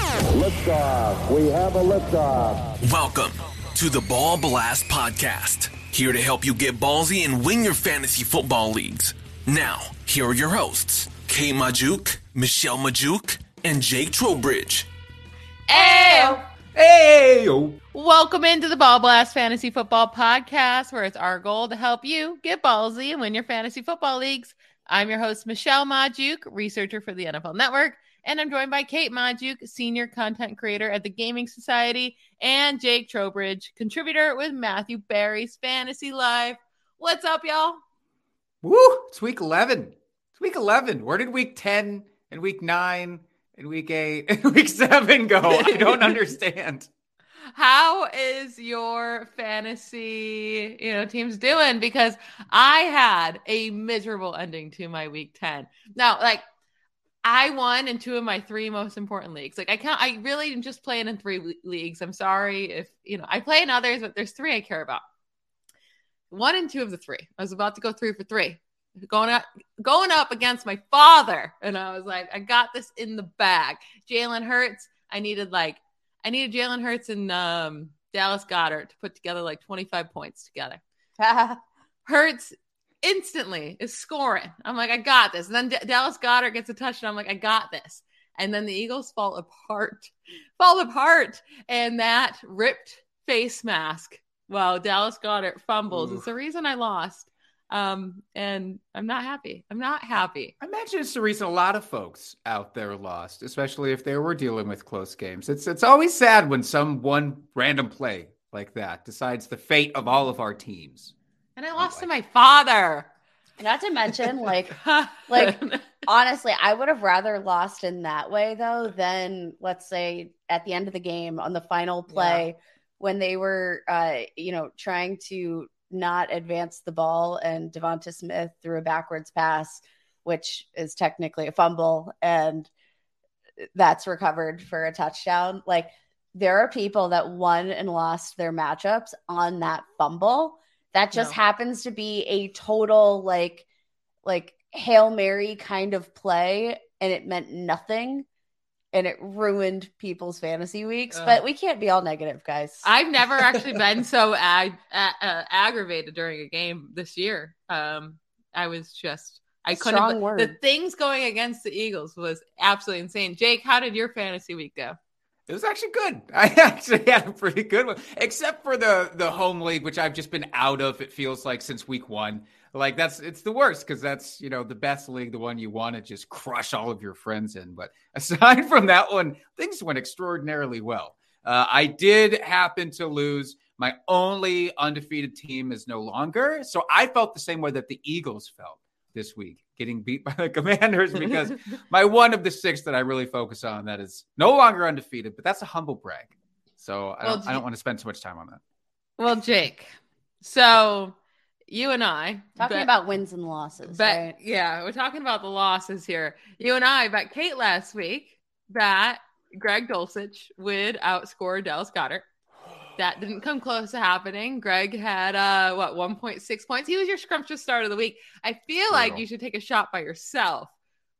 Liftoff. We have a liftoff. Welcome to the Ball Blast Podcast. Here to help you get ballsy and win your fantasy football leagues. Now, here are your hosts, Kay Majuk, Michelle Majuk, and Jake Trowbridge. Hey! Hey. Welcome into the Ball Blast Fantasy Football Podcast, where it's our goal to help you get ballsy and win your fantasy football leagues. I'm your host, Michelle Majuk, researcher for the NFL Network, and I'm joined by Kate Majuk, senior content creator at the Gaming Society, and Jake Trowbridge, contributor with Matthew Berry's Fantasy Live. What's up, y'all? Woo! It's week 11. It's week 11. Where did week 10 and week 9 and week 8 and week 7 go? I don't understand. How is your fantasy, you know, teams doing? Because I had a miserable ending to my week 10. Now, like I won in two of my three most important leagues. Like I can't, I really am just playing in three leagues. I'm sorry if, you know, I play in others, but there's three I care about. One and two of the three. I was about to go three for three. Going up, going up against my father. And I was like, I got this in the bag. Jalen Hurts. I needed like, I needed Jalen Hurts and um, Dallas Goedert to put together like 25 points together. Hurts instantly is scoring. I'm like, I got this. And then D- Dallas Goedert gets a touchdown. I'm like, I got this. And then the Eagles fall apart, fall apart. And that ripped face mask while Dallas Goedert fumbles. Ooh. It's the reason I lost. Um, and I'm not happy. I'm not happy. I imagine it's the reason a lot of folks out there lost, especially if they were dealing with close games. It's it's always sad when some one random play like that decides the fate of all of our teams. And I lost to my father. Not to mention, like, like honestly, I would have rather lost in that way though than let's say at the end of the game on the final play when they were, uh, you know, trying to not advance the ball and DeVonta Smith threw a backwards pass, which is technically a fumble, and that's recovered for a touchdown. Like, there are people that won and lost their matchups on that fumble. That just No. happens to be a total like like Hail Mary kind of play and it meant nothing and it ruined people's fantasy weeks. Ugh. but we can't be all negative, guys. I've never actually been so ag- uh, aggravated during a game this year. Um, I was just, I couldn't. Strong word. The things going against the Eagles was absolutely insane. Jake, how did your fantasy week go? It was actually good. I actually had a pretty good one, except for the the home league, which I've just been out of. It feels like since week one. Like that's it's the worst because that's you know the best league, the one you want to just crush all of your friends in. But aside from that one, things went extraordinarily well. Uh, I did happen to lose. My only undefeated team is no longer, so I felt the same way that the Eagles felt this week, getting beat by the Commanders because my one of the six that I really focus on that is no longer undefeated, but that's a humble brag. So I Well, don't, I don't want to spend too much time on that. Well, Jake, so you and I Talking bet- about wins and losses, but right? yeah, we're talking about the losses here. You and I bet Kate last week that Greg Dulcich would outscore Dallas Goedert. That didn't come close to happening. Greg had uh what 1.6 points. He was your scrumptious start of the week. I feel like you should take a shot by yourself.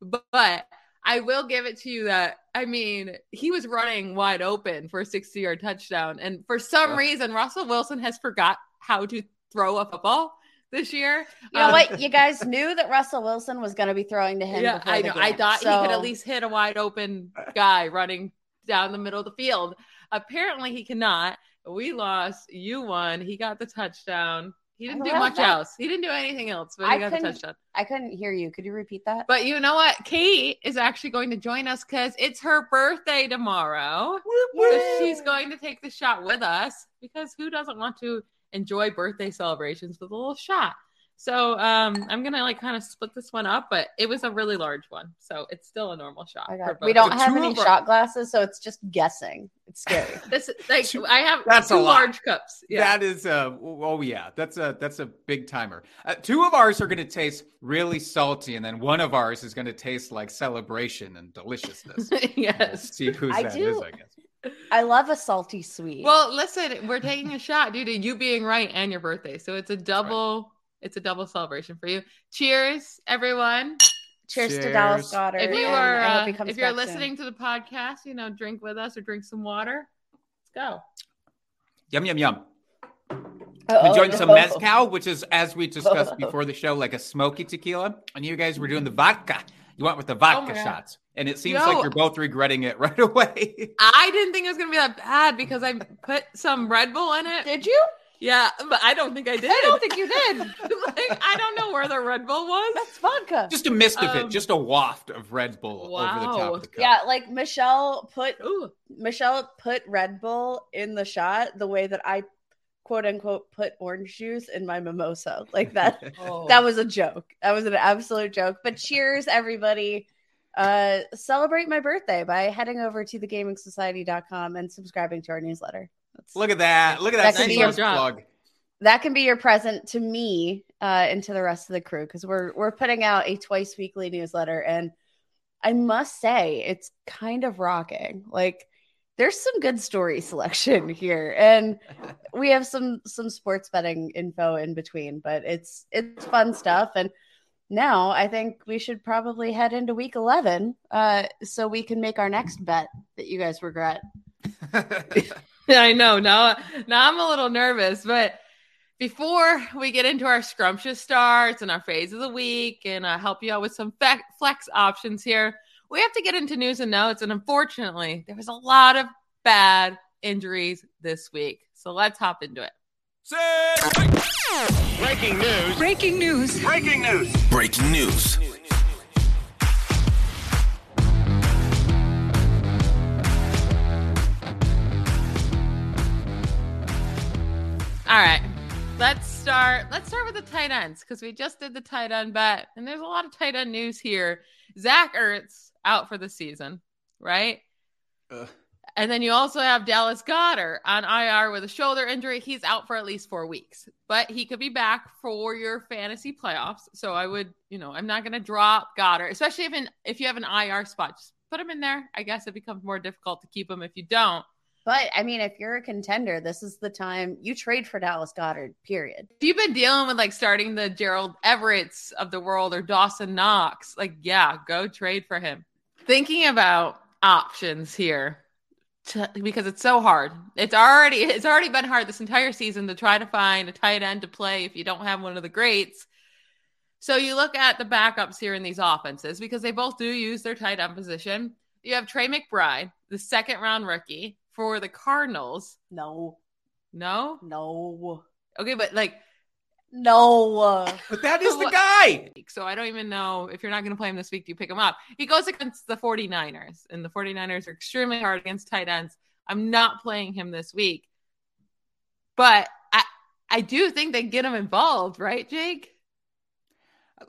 But, but I will give it to you that I mean, he was running wide open for a 60-yard touchdown and for some Ugh. reason Russell Wilson has forgot how to throw a football this year. You know Um, what? You guys knew that Russell Wilson was going to be throwing to him. yeah, I the know. I game, thought he could at least hit a wide open guy running down the middle of the field. Apparently, he cannot. We lost. You won. He got the touchdown. He didn't do much that. else. He didn't do anything else, but he I got the couldn't- touchdown. I couldn't hear you. Could you repeat that? But you know what? Kate is actually going to join us because it's her birthday tomorrow. So she's going to take the shot with us because who doesn't want to enjoy birthday celebrations with a little shot? So um, I'm gonna like kind of split this one up, but it was a really large one, so it's still a normal shot. I got, we don't The have any our- shot glasses, so it's just guessing. It's scary. This like I have That's a two lot. large cups. Yeah. That is uh oh yeah, that's a that's a big timer. Uh, two of ours are going to taste really salty, and then one of ours is going to taste like celebration and deliciousness. We'll yes. see whose I that do- is, I guess. I love a salty sweet. Well, listen, we're taking a shot due to you being right and your birthday, so it's a double. It's a double celebration for you. Cheers, everyone! cheers, to. Dallas Goedert. If you are, uh, if you're back soon. listening to the podcast, you know, drink with us or drink some water. Let's go. Yum yum yum. Oh, enjoying some no. mezcal, which is, as we discussed before the show, like a smoky tequila. And you guys were doing the vodka. You went with the vodka Oh shots, and it seems Yo. like you're both regretting it right away. I didn't think it was gonna be that bad because I put some Red Bull in it. Did you? Yeah, but I don't think I did. I don't think you did. like, I don't know where the Red Bull was. That's vodka. just a mist of Um, it, just a waft of Red Bull over the top of the cup. yeah, like Michelle put Ooh. Michelle put Red Bull in the shot the way that I quote unquote put orange juice in my mimosa. Like that Oh. that was a joke. That was an absolute joke. But cheers everybody. Uh celebrate my birthday by heading over to thegamingsociety.com and subscribing to our newsletter. That's Look at that. Look at That that. be your plug. that can be your present to me uh, and to the rest of the crew because we're we're putting out a twice weekly newsletter and I must say it's kind of rocking. Like there's some good story selection here and we have some some sports betting info in between, but it's it's fun stuff and now I think we should probably head into week 11 uh, so we can make our next bet that you guys regret. Yeah, I know. Now, now I'm a little nervous, but before we get into our scrumptious starts and our phase of the week and uh, help you out with some fe- flex options here, we have to get into news and notes. And unfortunately, there was a lot of bad injuries this week. So let's hop into it. Breaking news. Breaking news. Breaking news. Breaking news. All right. Let's start. Let's start with the tight ends because we just did the tight end bet, and there's a lot of tight end news here. Zach Ertz out for the season, right? Ugh. And then you also have Dallas Goedert on IR with a shoulder injury. He's out for at least four weeks, but he could be back for your fantasy playoffs. So I would, you know, I'm not going to drop Goedert, especially if in, if you have an IR spot, just put him in there. I guess it becomes more difficult to keep him if you don't. But I mean, if you're a contender, this is the time you trade for Dallas Goedert, period. If you've been dealing with like starting the Gerald Everett's of the world or Dawson Knox, like, yeah, go trade for him. Thinking about options here to, because it's so hard. It's already it's already been hard this entire season to try to find a tight end to play if you don't have one of the greats. So you look at the backups here in these offenses because they both do use their tight end position. You have Trey McBride, the second round rookie for the Cardinals. No, No? no, Okay, but like no. But that is the guy. So I don't even know if you're not going to play him this week. Do you pick him up? He goes against the 49ers, and the 49ers are extremely hard against tight ends. I'm not playing him this week, but I I do think they get him involved, right, Jake?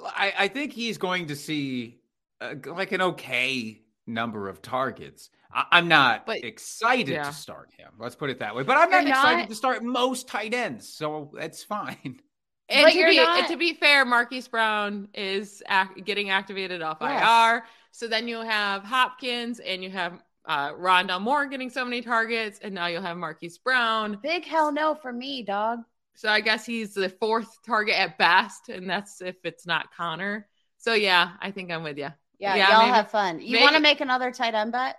I, I think he's going to see uh, like an okay number of targets. I, I'm not But- excited yeah. to start him. Let's put it that way. But I'm not You're excited to start most tight ends, so that's fine. And to be not- to be fair, Marquise Brown is ac- getting activated off Yes. IR. So then you have Hopkins and you have uh, Rondale Moore getting so many targets, and now you'll have Marquise Brown. Big hell no for me, dog. So I guess he's the fourth target at best, and that's if it's not Connor. So yeah, I think I'm with you. Yeah, Yeah, y'all maybe- have fun. You want to make another tight end bet?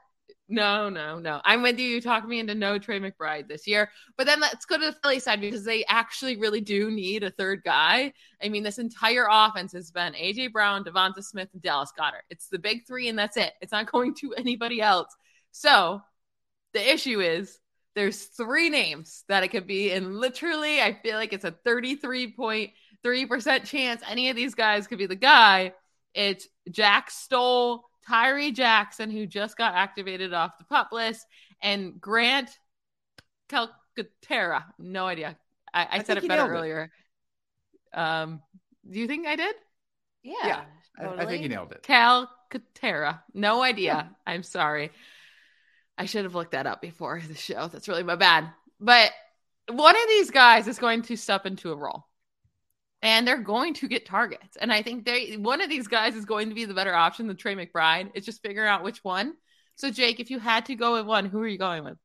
No, no, no. I'm with you. You talked me into no Trey McBride this year. But then let's go to the Philly side because they actually really do need a third guy. I mean, this entire offense has been AJ Brown, DeVonta Smith, and Dallas Goedert. It's the big three, and that's it. It's not going to anybody else. So the issue is there's three names that it could be, and literally, I feel like it's a 33.3% chance any of these guys could be the guy. It's Jack Stoll, Tyree Jackson, who just got activated off the pup list, and Grant Calcaterra. No idea. I, I, I said it better nailed it. earlier. Um, Do you think I did? Yeah. Yeah, I- totally. I, think you nailed it. Calcaterra. No idea. I'm sorry. I should have looked that up before the show. That's really my bad. But one of these guys is going to step into a role. And they're going to get targets. And I think they one of these guys is going to be the better option than Trey McBride. It's just figuring out which one. So Jake, if you had to go with one, who are you going with?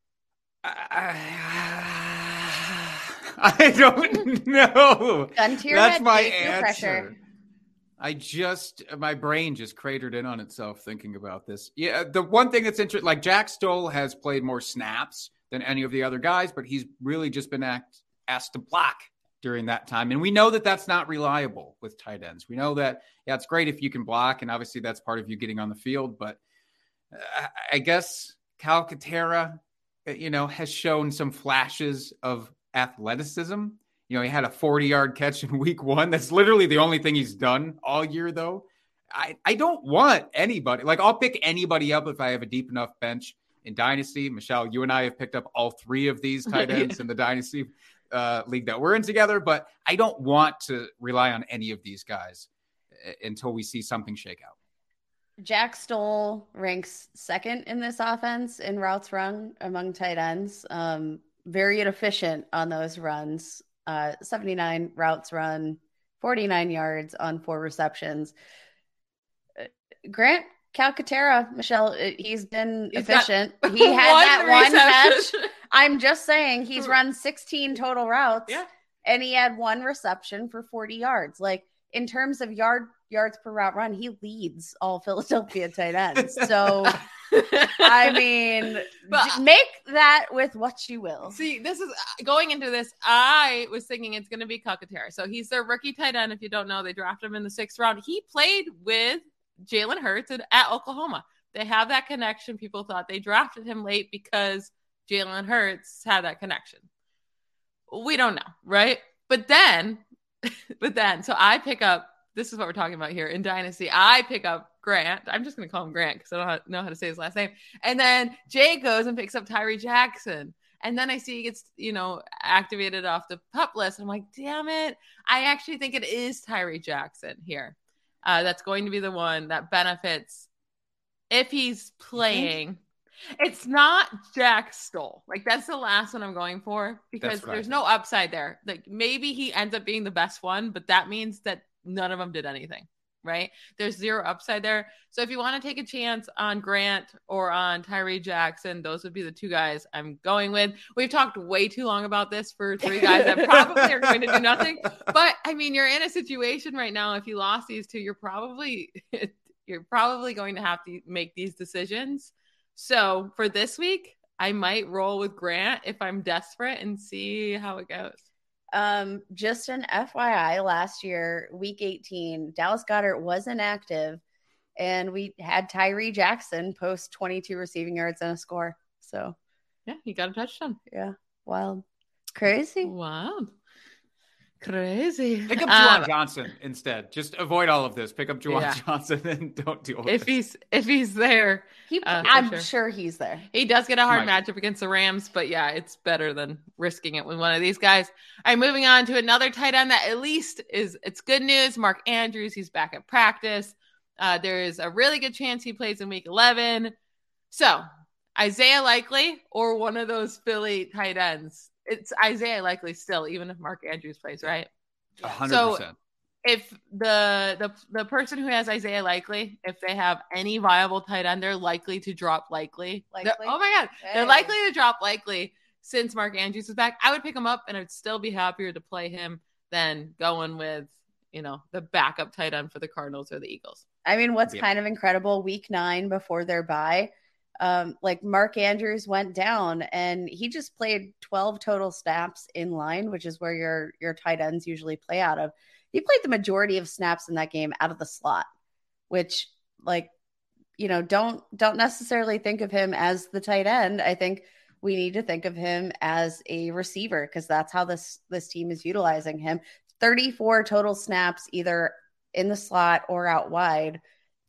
I don't know. Gun to your That's head, my Jake, answer. pressure. I just my brain just cratered in on itself thinking about this. Yeah, the one thing that's interesting, like Jack Stoll has played more snaps than any of the other guys, but he's really just been act, asked to block during that time, and we know that that's not reliable with tight ends. We know that yeah, it's great if you can block, and obviously that's part of you getting on the field. But uh, I- guess Calcaterra, uh, you know, has shown some flashes of athleticism. You know, he had a 40 yard catch in week one. That's literally the only thing he's done all year, though. I, I don't want anybody. Like, I'll pick anybody up if I have a deep enough bench in Dynasty. Michelle, you and I have picked up all three of these tight ends in the Dynasty uh, league that we're in together, but I don't want to rely on any of these guys uh, until we see something shake out. Jack Stoll ranks second in this offense in routes run among tight ends. Um, very inefficient on those runs. Uh, 79 routes run, 49 yards on four receptions. Uh, Grant Calcaterra, Michelle, uh, he's been He's efficient. He had that one catch. I'm just saying he's run 16 total routes. Yeah. And he had one reception for 40 yards. Like in terms of yard yards per route run, he leads all Philadelphia tight ends. So I mean, But- make that with what you will. See, this is going into this. I was thinking it's going to be Calcaterra. So he's their rookie tight end. If you don't know, they drafted him in the sixth round. He played with Jalen Hurts at, Oklahoma. They have that connection. People thought they drafted him late because Jalen Hurts had that connection. We don't know, right? But then, but then, so I pick up. This is what we're talking about here in Dynasty. I pick up Grant. I'm just going to call him Grant because I don't know how to say his last name. And then Jay goes and picks up Tyree Jackson. And then I see he gets, you know, activated off the pup list. I'm like, damn it. I actually think it is Tyree Jackson here. Uh, that's going to be the one that benefits if he's playing. It's not Jack Stoll. Like that's the last one I'm going for because That's what I there's no upside there. Like maybe he ends up being the best one, but that means that none of them did anything, right? There's zero upside there. So if you want to take a chance on Grant or on Tyree Jackson, those would be the two guys I'm going with. We've talked way too long about this for three guys that probably are going to do nothing. But I mean, you're in a situation right now. If you lost these two, you're probably you're probably going to have to make these decisions. So for this week, I might roll with Grant if I'm desperate and see how it goes. Um, just an FYI, last year, week 18, Dallas Goedert was inactive, and we had Tyree Jackson post 22 receiving yards and a score. So, Yeah, he got a touchdown. yeah, wild. Crazy. Wow. Crazy. Pick up Um, Juwan Johnson instead. Just avoid all of this. Pick up Juwan Yeah. Johnson and don't deal with if this. he's if he's there, He, Uh, I'm sure. sure. he's there. he does get a hard Might matchup against the Rams, but yeah, it's better than risking it with one of these guys. All right, moving on to another tight end that at least is it's good news. Mark Andrews, he's back at practice. Uh, there is a really good chance he plays in week 11. So Isaiah Likely or one of those Philly tight ends. It's Isaiah Likely still, even if Mark Andrews plays, right? Hundred So- percent. if the the the person who has Isaiah Likely, if they have any viable tight end, they're likely to drop likely. Likely? oh my god, they're likely to drop likely since Mark Andrews is back. I would pick him up, and I'd still be happier to play him than going with you know the backup tight end for the Cardinals or the Eagles. I mean, what's Yeah. kind of incredible, week nine before their bye, um, like Mark Andrews went down and he just played 12 total snaps in line, which is where your your tight ends usually play out of. He played the majority of snaps in that game out of the slot, which like you know, don't don't necessarily think of him as the tight end. I think we need to think of him as a receiver because that's how this this team is utilizing him. 34 total snaps either in the slot or out wide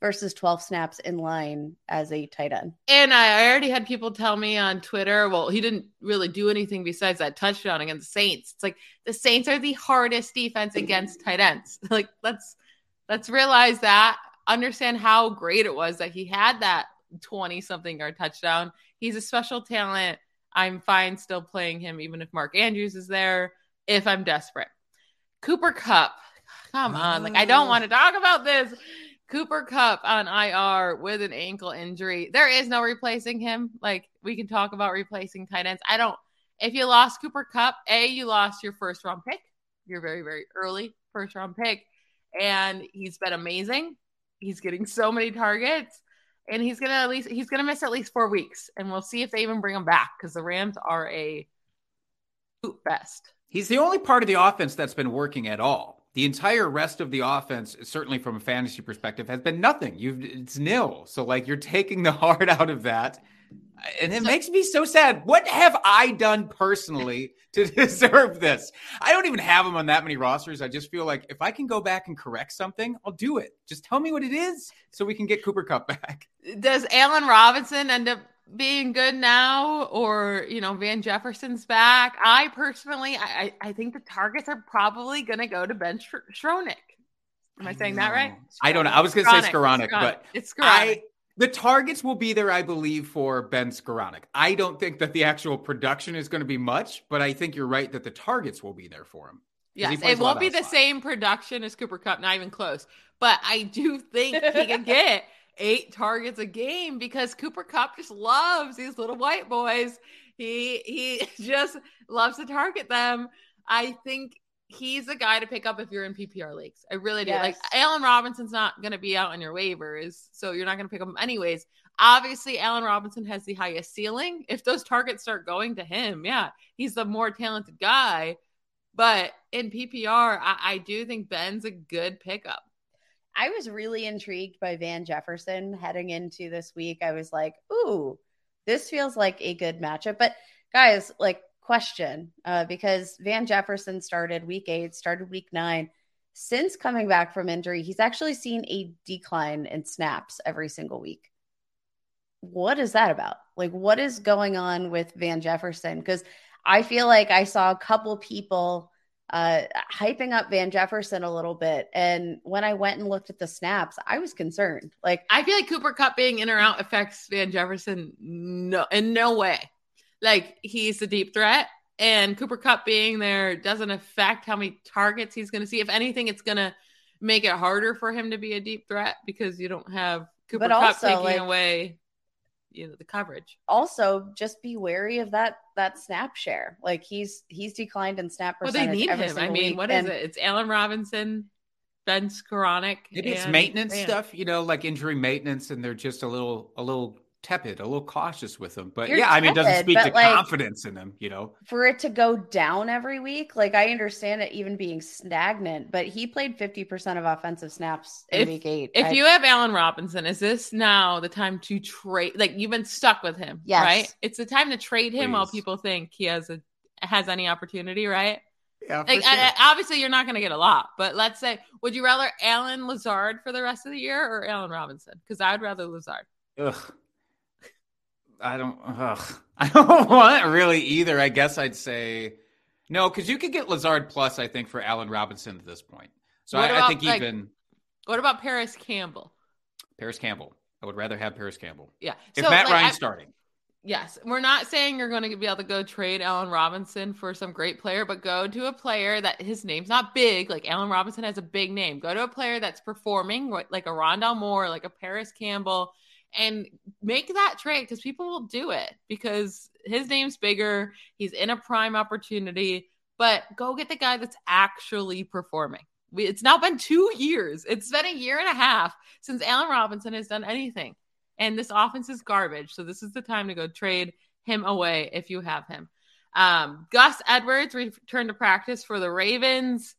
versus 12 snaps in line as a tight end. And I already had people tell me on Twitter, well, he didn't really do anything besides that touchdown against the Saints. It's like the Saints are the hardest defense against tight ends. like let's let's realize that, understand how great it was that he had that 20 something yard touchdown. He's a special talent. I'm fine still playing him even if Mark Andrews is there if I'm desperate. Cooper Kupp. Come on. Like I don't mm. want to talk about this. Cooper Kupp on IR with an ankle injury. There is no replacing him. Like we can talk about replacing tight ends. I don't. If you lost Cooper Kupp, a you lost your first round pick, your very very early first round pick, and he's been amazing. He's getting so many targets, and he's gonna at least he's gonna miss at least four weeks, and we'll see if they even bring him back because the Rams are a boot best. He's the only part of the offense that's been working at all the entire rest of the offense, certainly from a fantasy perspective, has been nothing. You've it's nil. So like you're taking the heart out of that. And it so, makes me so sad. What have I done personally to deserve this? I don't even have them on that many rosters. I just feel like if I can go back and correct something, I'll do it. Just tell me what it is so we can get Cooper Kupp back. Does Allen Robinson end up being good now or you know van jefferson's back i personally i i think the targets are probably going to go to ben Skowronek. am i, saying that right i don't know i was going to say Skowronek, but it's. I, the targets will be there i believe for ben Skowronek. i don't think that the actual production is going to be much but i think you're right that the targets will be there for him Yes, it won't be the same production as Cooper Kupp, not even close. But I do think he can get eight targets a game because Cooper Kupp just loves these little white boys. He he just loves to target them. I think he's a guy to pick up if you're in PPR leagues. I really do. Yes. Like Allen Robinson's not going to be out on your waivers, so you're not going to pick him anyways. Obviously, Allen Robinson has the highest ceiling. If those targets start going to him, yeah, he's the more talented guy. But in PPR, I, I do think Ben's a good pickup. I was really intrigued by Van Jefferson heading into this week. I was like, ooh, this feels like a good matchup. But guys, like, question uh, because Van Jefferson started week eight, started week nine. Since coming back from injury, he's actually seen a decline in snaps every single week. What is that about? Like, what is going on with Van Jefferson? Because I feel like I saw a couple people uh, hyping up Van Jefferson a little bit. And when I went and looked at the snaps, I was concerned. Like I feel like Cooper Kupp being in or out affects Van Jefferson no in no way. Like he's a deep threat. And Cooper Kupp being there doesn't affect how many targets he's going to see. If anything, it's going to make it harder for him to be a deep threat because you don't have Cooper Kupp taking like, away you know the coverage. Also, just be wary of that that snap share. Like he's he's declined in snap percentage. Well, they need him. I mean, what is and, it? It's Allen Robinson, Ben Skowronek. Maybe it's maintenance stuff, you know, like injury maintenance, and they're just a little a little tepid, a little cautious with him. But You're yeah, tepid, I mean, it doesn't speak to like, confidence in him, you know. For it to go down every week, like I understand it even being stagnant, but he played 50% of offensive snaps in if, week eight. If I, you have Allen Robinson, is this now the time to trade? Like you've been stuck with him, yes. right? It's the time to trade him Please. while people think he has a has any opportunity, right? Yeah, like, sure. I, obviously you're not going to get a lot, but let's say, would you rather Allen Lazard for the rest of the year or Allen Robinson? Because I'd rather Lazard. Ugh. I don't. Ugh, I don't want really either. I guess I'd say no, because you could get Lazard plus. I think for Allen Robinson at this point. So I, about, I, think like, even. What about Parris Campbell? Parris Campbell. I would rather have Parris Campbell. Yeah. If so, Matt like, Ryan's I, starting. Yes, we're not saying you're going to be able to go trade Allen Robinson for some great player, but go to a player that his name's not big. Like Allen Robinson has a big name. Go to a player that's performing, like a Rondale Moore, like a Parris Campbell, and make that trade because people will do it because his name's bigger. He's in a prime opportunity, but go get the guy that's actually performing. It's now been two years. It's been a year and a half since Allen Robinson has done anything. And this offense is garbage. So this is the time to go trade him away if you have him. Um, Gus Edwards returned to practice for the Ravens.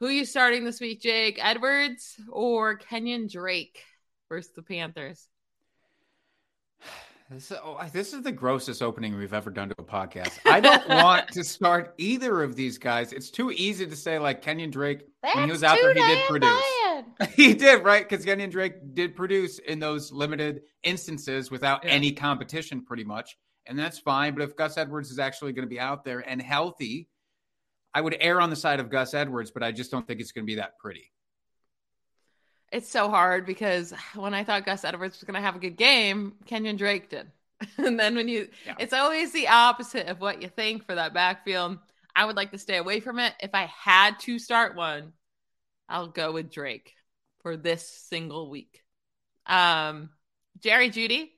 Who are you starting this week, Jake? Edwards or Kenyon Drake versus the Panthers? This, oh, this is the grossest opening we've ever done to a podcast. I don't want to start either of these guys. It's too easy to say like Kenyon Drake That's when he was out there, he did produce. he did, right? Because Kenyon Drake did produce in those limited instances without Yeah. any competition, pretty much. And that's fine. But if Gus Edwards is actually going to be out there and healthy, I would err on the side of Gus Edwards, but I just don't think it's going to be that pretty. It's so hard because when I thought Gus Edwards was going to have a good game, Kenyon Drake did. and then when you, Yeah. it's always the opposite of what you think for that backfield. I would like to stay away from it. If I had to start one, I'll go with Drake for this single week. Um, Jerry Jeudy,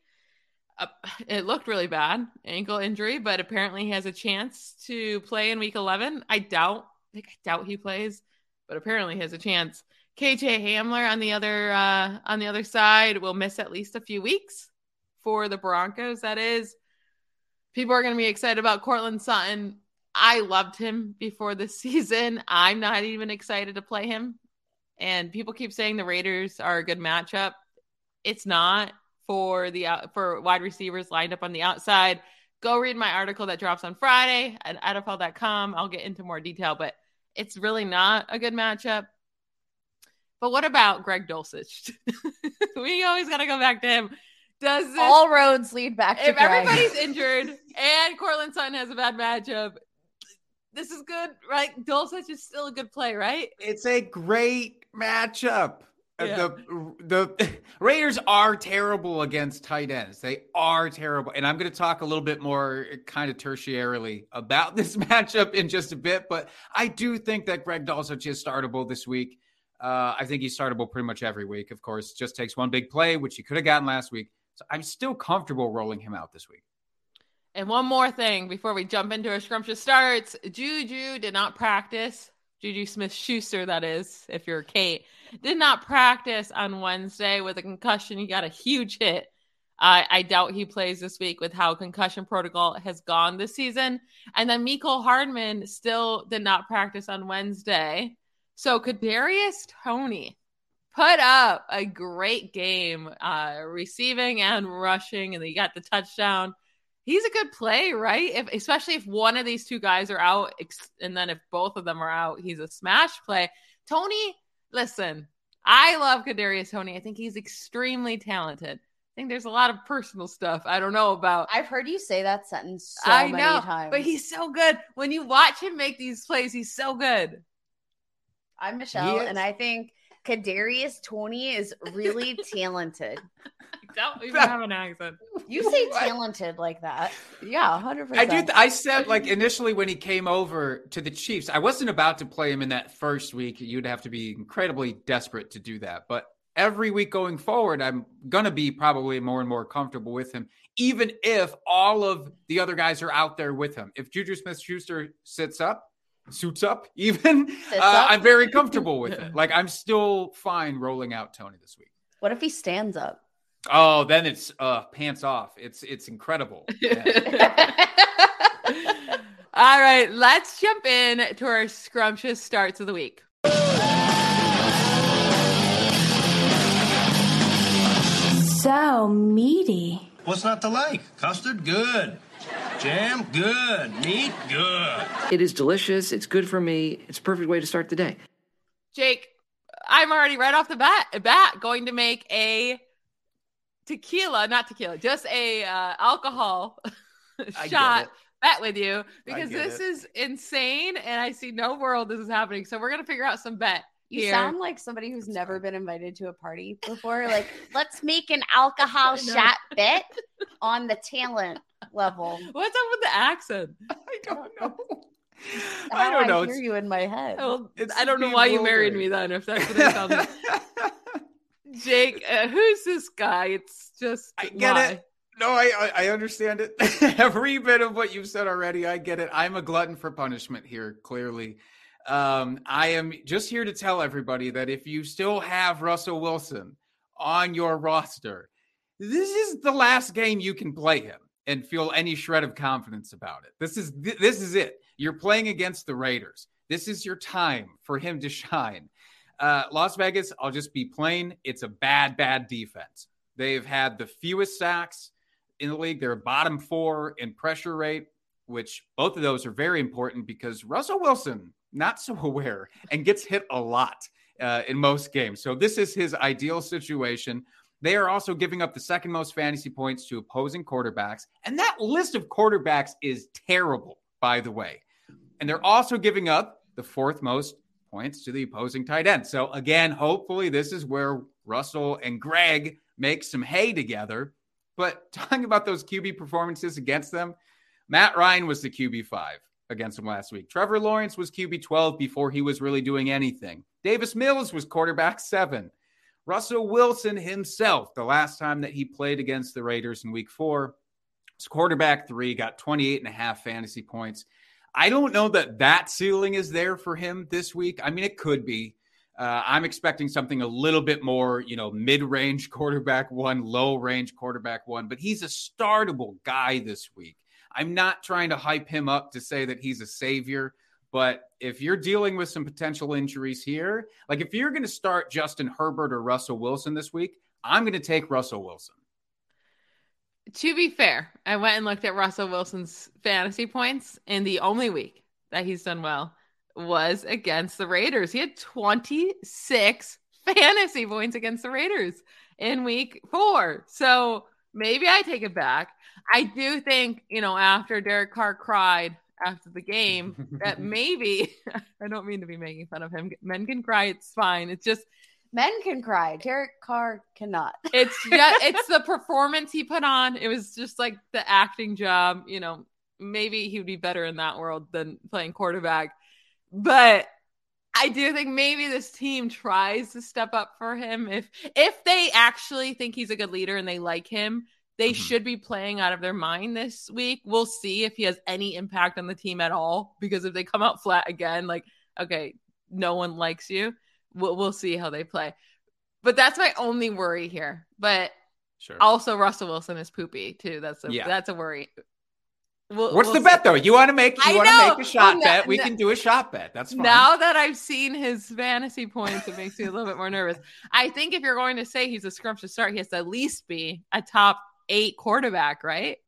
uh, it looked really bad, ankle injury, but apparently he has a chance to play in week 11. I doubt, like, I doubt he plays, but apparently he has a chance. KJ Hamler on the other uh, on the other side will miss at least a few weeks for the Broncos. That is, people are going to be excited about Courtland Sutton. I loved him before this season. I'm not even excited to play him. And people keep saying the Raiders are a good matchup. It's not for the out- for wide receivers lined up on the outside. Go read my article that drops on Friday at NFL.com. I'll get into more detail, but it's really not a good matchup. But what about Greg Dulcich? we always got to go back to him. Does this, All roads lead back to if Greg. everybody's injured and Courtland Sutton has a bad matchup, this is good, right? Dulcich is still a good play, right? It's a great matchup. Uh, Yeah. The the Raiders are terrible against tight ends. They are terrible. And I'm going to talk a little bit more kind of tertiarily about this matchup in just a bit, but I do think that Greg Dulcich is startable this week. Uh, I think he's startable pretty much every week. Of course, just takes one big play, which he could have gotten last week. So I'm still comfortable rolling him out this week. And one more thing before we jump into our scrumptious starts Juju did not practice. Juju Smith Schuster, that is, if you're Kate, did not practice on Wednesday with a concussion. He got a huge hit. I I doubt he plays this week with how concussion protocol has gone this season. And then Mecole Hardman still did not practice on Wednesday. So Kadarius Toney put up a great game, uh, receiving and rushing, and he got the touchdown he's a good play, right? If especially if one of these two guys are out, ex- and then if both of them are out, he's a smash play. Toney, listen, I love Kadarius Toney. I think he's extremely talented. I think there's a lot of personal stuff I don't know about. I've heard you say that sentence so I many know, times. but he's so good. When you watch him make these plays, he's so good. I'm Michelle, He and. I think Kadarius Toney is really talented. Don't even have an accent. You say talented like that. Yeah, 100%. I do. Th- I said like initially when he came over to the Chiefs, I wasn't about to play him in that first week. You'd have to be incredibly desperate to do that. But every week going forward, I'm gonna be probably more and more comfortable with him, even if all of the other guys are out there with him. If Juju Smith-Schuster sits up, suits up, even uh, up. I'm very comfortable with it. Like I'm still fine rolling out Toney this week. what if he stands up? Oh, then it's uh pants off. It's it's incredible. Yeah. All right, let's jump in to our scrumptious starts of the week. So meaty. What's not to like? Custard, good. Jam, good. Meat, good. It is delicious. It's good for me. It's a perfect way to start the day. Jake, I'm already right off the bat, bat going to make a tequila, not tequila, just a uh, alcohol shot it. bet with you because this it. is insane and I see no world this is happening. So we're gonna figure out some bet. You here. sound like somebody who's never been invited to a party before. Like, let's make an alcohol shot bet on the talent level. What's up with the accent? I don't know. How I don't know. I hear It's- you in my head. Well, I don't know why you married me then. If that's what it sounds like. Jake, uh, who's this guy? It's just I get why? it. No, I, I I understand it. Every bit of what you've said already, I get it. I'm a glutton for punishment here. Clearly, um, I am just here to tell everybody that if you still have Russell Wilson on your roster, this is the last game you can play him and feel any shred of confidence about it. This is th- this is it. You're playing against the Raiders. This is your time for him to shine. Uh, Las Vegas, I'll just be plain. It's a bad, bad defense. They've had the fewest sacks in the league. They're bottom four in pressure rate, which both of those are very important because Russell Wilson, not so aware, and gets hit a lot. uh, in most games. So this is his ideal situation. They are also giving up the second most fantasy points to opposing quarterbacks. And that list of quarterbacks is terrible, by the way. And they're also giving up the fourth most points to the opposing tight end. So again, hopefully this is where Russell and Greg make some hay together. But talking about those QB performances against them, Matt Ryan was the QB five against them last week. Trevor Lawrence was QB 12 before he was really doing anything. Davis Mills was quarterback seven. Russell Wilson himself, the last time that he played against the Raiders in week four, was quarterback three, got 28 and a half fantasy points. I don't know that that ceiling is there for him this week. I mean, it could be. Uh, I'm expecting something a little bit more, you know, mid range quarterback one, low range quarterback one, but he's a startable guy this week. I'm not trying to hype him up to say that he's a savior, but if you're dealing with some potential injuries here, like if you're going to start Justin Herbert or Russell Wilson this week, I'm going to take Russell Wilson. To be fair, I went and looked at Russell Wilson's fantasy points, and the only week that he's done well was against the Raiders. He had 26 fantasy points against the Raiders in week four. So maybe I take it back. I do think, you know, after Derek Carr cried after the game, that maybe I don't mean to be making fun of him. Men can cry, it's fine. It's just men can cry. Derek Carr cannot. It's just it's the performance he put on. It was just like the acting job, you know. Maybe he would be better in that world than playing quarterback. But I do think maybe this team tries to step up for him if if they actually think he's a good leader and they like him. They mm-hmm. should be playing out of their mind this week. We'll see if he has any impact on the team at all. Because if they come out flat again, like okay, no one likes you. We'll, we'll see how they play. But that's my only worry here. But sure. also Russell Wilson is poopy too. That's a yeah. that's a worry. We'll, What's we'll the bet though? You want to make you want to make a shot bet? We can do a shot bet. That's fine. Now that I've seen his fantasy points, it makes me a little bit more nervous. I think if you're going to say he's a scrumptious start, he has to at least be a top eight quarterback, right?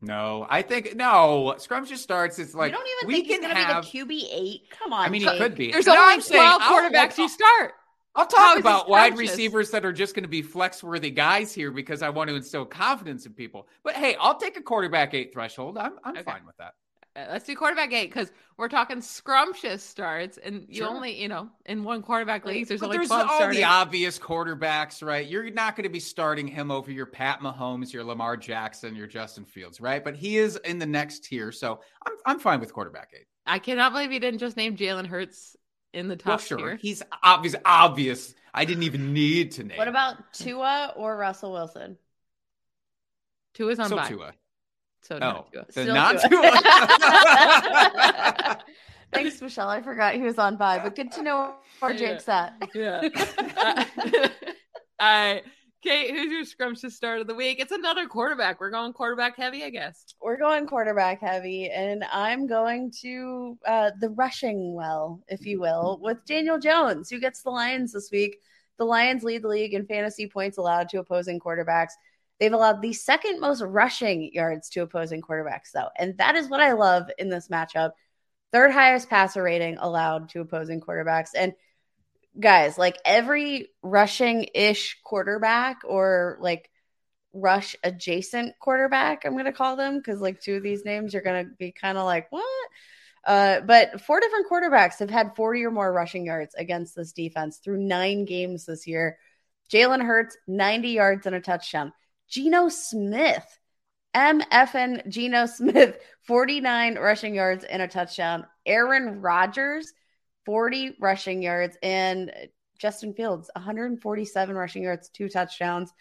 No, I think no. Scrumptious starts. It's like you don't even we think can he's have, be the QB eight. Come on, I mean, Jake. he could be. There's no, only twelve quarterbacks you start. I'll talk about wide receivers that are just going to be flex worthy guys here because I want to instill confidence in people. But hey, I'll take a quarterback eight threshold. I'm I'm okay. fine with that. Uh, let's do quarterback eight because we're talking scrumptious starts, and you sure. only, you know, in one quarterback leagues, there's but only there's 12 all starting. the obvious quarterbacks, right? You're not going to be starting him over your Pat Mahomes, your Lamar Jackson, your Justin Fields, right? But he is in the next tier, so I'm I'm fine with quarterback eight. I cannot believe you didn't just name Jalen Hurts in the top well, sure. tier. He's obvious. Obvious. I didn't even need to name. What about Tua or Russell Wilson? Tua's on so bye. Tua. So no, oh, Still not Thanks, Michelle. I forgot he was on bye, but good to know where Jake's at. Yeah. All right. Kate, who's your scrumptious start of the week? It's another quarterback. We're going quarterback heavy, I guess. We're going quarterback heavy, and I'm going to uh, the rushing well, if you will, with Daniel Jones, who gets the Lions this week. The Lions lead the league in fantasy points allowed to opposing quarterbacks. They've allowed the second most rushing yards to opposing quarterbacks, though. And that is what I love in this matchup. Third highest passer rating allowed to opposing quarterbacks. And guys, like every rushing ish quarterback or like rush adjacent quarterback, I'm going to call them because like two of these names you're going to be kind of like, what? Uh, but four different quarterbacks have had 40 or more rushing yards against this defense through nine games this year. Jalen Hurts, 90 yards and a touchdown. Geno Smith, MFN Geno Smith, 49 rushing yards and a touchdown. Aaron Rodgers, 40 rushing yards. And Justin Fields, 147 rushing yards, two touchdowns.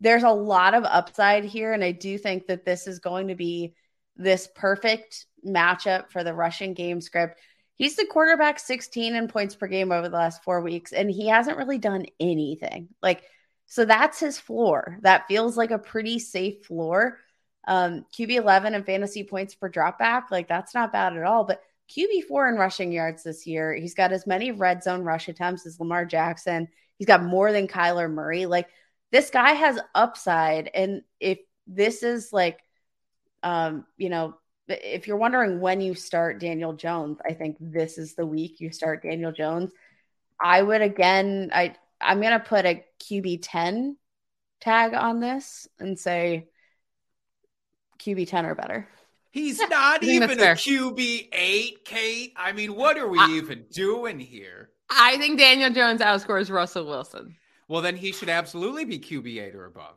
There's a lot of upside here. And I do think that this is going to be this perfect matchup for the rushing game script. He's the quarterback 16 in points per game over the last four weeks, and he hasn't really done anything. Like, so that's his floor. That feels like a pretty safe floor. Um, QB 11 and fantasy points per dropback, like that's not bad at all. But QB four in rushing yards this year. He's got as many red zone rush attempts as Lamar Jackson. He's got more than Kyler Murray. Like this guy has upside. And if this is like, um, you know, if you're wondering when you start Daniel Jones, I think this is the week you start Daniel Jones I would again. I I'm gonna put a QB ten tag on this and say QB ten or better. He's not even a QB eight, Kate. I mean, what are we I, even doing here? I think Daniel Jones outscores Russell Wilson. Well, then he should absolutely be QB eight or above.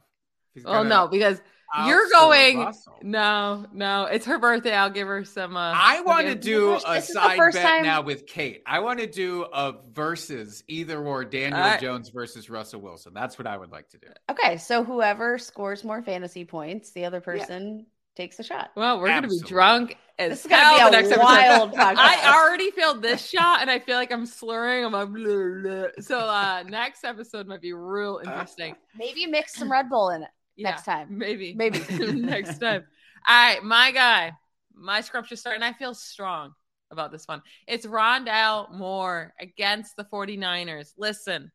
Oh no, because you're going. Russell. No, no, it's her birthday. I'll give her some. Uh, I want to do a side bet time... now with Kate. I want to do a versus either or Daniel uh, Jones versus Russell Wilson. That's what I would like to do. Okay, so whoever scores more fantasy points, the other person yeah. takes a shot. Well, we're going to be drunk as this is gonna be a next wild podcast. I already feel this shot, and I feel like I'm slurring. I'm like, so uh, next episode might be real interesting. Maybe mix some Red Bull in it yeah, next time. Maybe. Maybe next time. All right, my guy, my scrumptious start, and I feel strong about this one. It's Rondale Moore against the 49ers. Listen,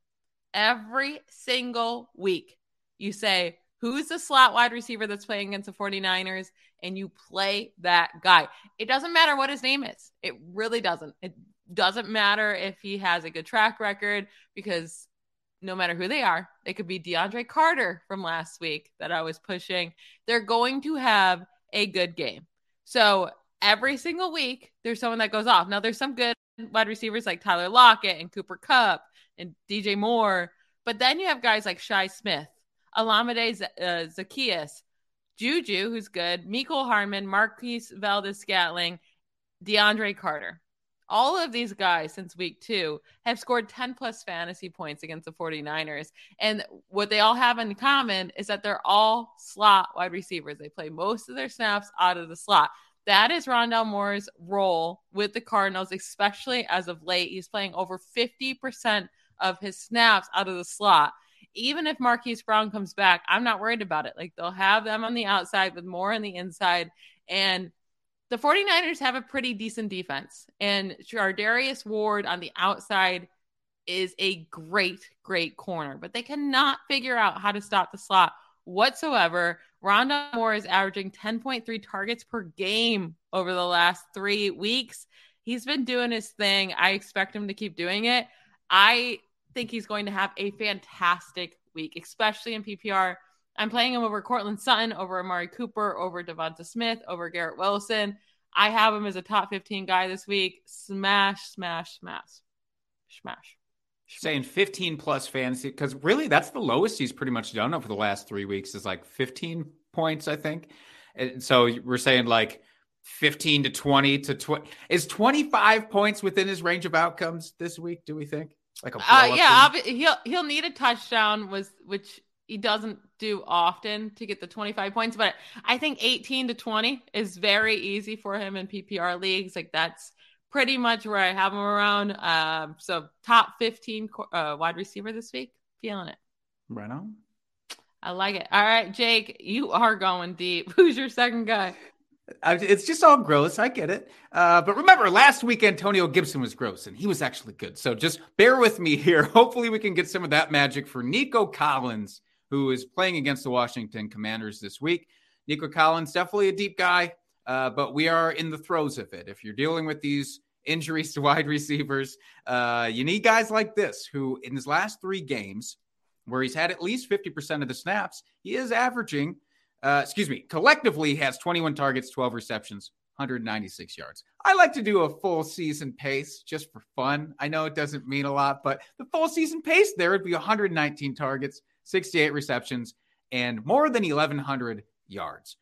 every single week you say, Who's the slot wide receiver that's playing against the 49ers? And you play that guy. It doesn't matter what his name is. It really doesn't. It doesn't matter if he has a good track record because no matter who they are, It could be DeAndre Carter from last week that I was pushing. They're going to have a good game. So every single week, there's someone that goes off. Now, there's some good wide receivers like Tyler Lockett and Cooper Kupp and DJ Moore, but then you have guys like Shi Smith, Olamide Z- uh, Zaccheaus, Juju, who's good, Mecole Hardman, Marquez Valdes-Scantling, DeAndre Carter all of these guys since week two have scored 10 plus fantasy points against the 49ers. And what they all have in common is that they're all slot wide receivers. They play most of their snaps out of the slot. That is Rondale Moore's role with the Cardinals, especially as of late. He's playing over 50% of his snaps out of the slot. Even if Marquise Brown comes back, I'm not worried about it. Like they'll have them on the outside with Moore on the inside. And the 49ers have a pretty decent defense. And Charvarius Ward on the outside is a great, great corner, but they cannot figure out how to stop the slot whatsoever. Rondale Moore is averaging 10.3 targets per game over the last three weeks. He's been doing his thing. I expect him to keep doing it. I think he's going to have a fantastic week, especially in PPR. I'm playing him over Courtland Sutton, over Amari Cooper, over Devonta Smith, over Garrett Wilson. I have him as a top 15 guy this week. Smash, smash, smash, smash. Saying 15 plus fantasy because really that's the lowest he's pretty much done over the last three weeks is like 15 points, I think. And so we're saying like 15 to 20 to 20. Is 25 points within his range of outcomes this week? Do we think? Like a uh, yeah, he'll he'll need a touchdown was which he doesn't do often to get the 25 points, but I think 18 to 20 is very easy for him in PPR leagues. Like that's pretty much where I have him around. Um, so top 15 uh, wide receiver this week. Feeling it. Right on. I like it. All right, Jake, you are going deep. Who's your second guy? It's just all gross. I get it. Uh, but remember, last week Antonio Gibson was gross and he was actually good. So just bear with me here. Hopefully, we can get some of that magic for Nico Collins who is playing against the Washington Commanders this week. Nico Collins, definitely a deep guy, uh, but we are in the throes of it. If you're dealing with these injuries to wide receivers, uh, you need guys like this who, in his last three games, where he's had at least 50% of the snaps, he is averaging, uh, excuse me, collectively has 21 targets, 12 receptions, 196 yards. I like to do a full season pace just for fun. I know it doesn't mean a lot, but the full season pace there would be 119 targets, 68 receptions, and more than 1,100 yards.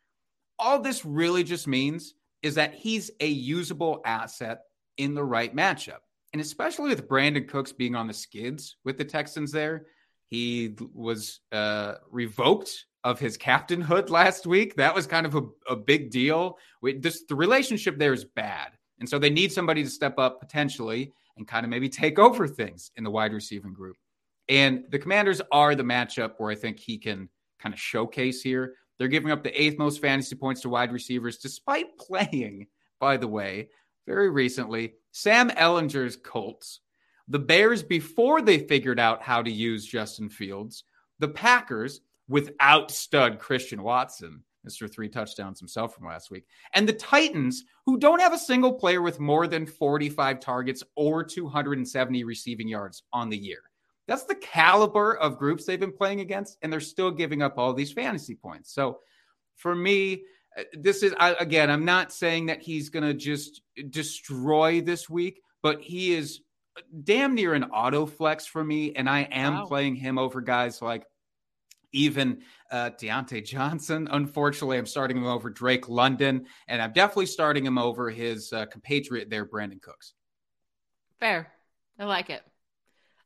All this really just means is that he's a usable asset in the right matchup. And especially with Brandin Cooks being on the skids with the Texans there, he was uh, revoked of his captainhood last week. That was kind of a, a big deal. We, this, the relationship there is bad. And so they need somebody to step up potentially and kind of maybe take over things in the wide receiving group. And the Commanders are the matchup where I think he can kind of showcase here. They're giving up the eighth most fantasy points to wide receivers, despite playing, by the way, very recently, Sam Ehlinger's Colts, the Bears before they figured out how to use Justin Fields, the Packers without stud Christian Watson. Mr. Three Touchdowns himself from last week. And the Titans, who don't have a single player with more than 45 targets or 270 receiving yards on the year. That's the caliber of groups they've been playing against, and they're still giving up all these fantasy points. So for me, uh, this is, I, again, I'm not saying that he's going to just destroy this week, but he is damn near an auto flex for me. And I am wow. playing him over guys like even uh, Diontae Johnson. Unfortunately, I'm starting him over Drake London, and I'm definitely starting him over his uh, compatriot there, Brandin Cooks. Fair. I like it.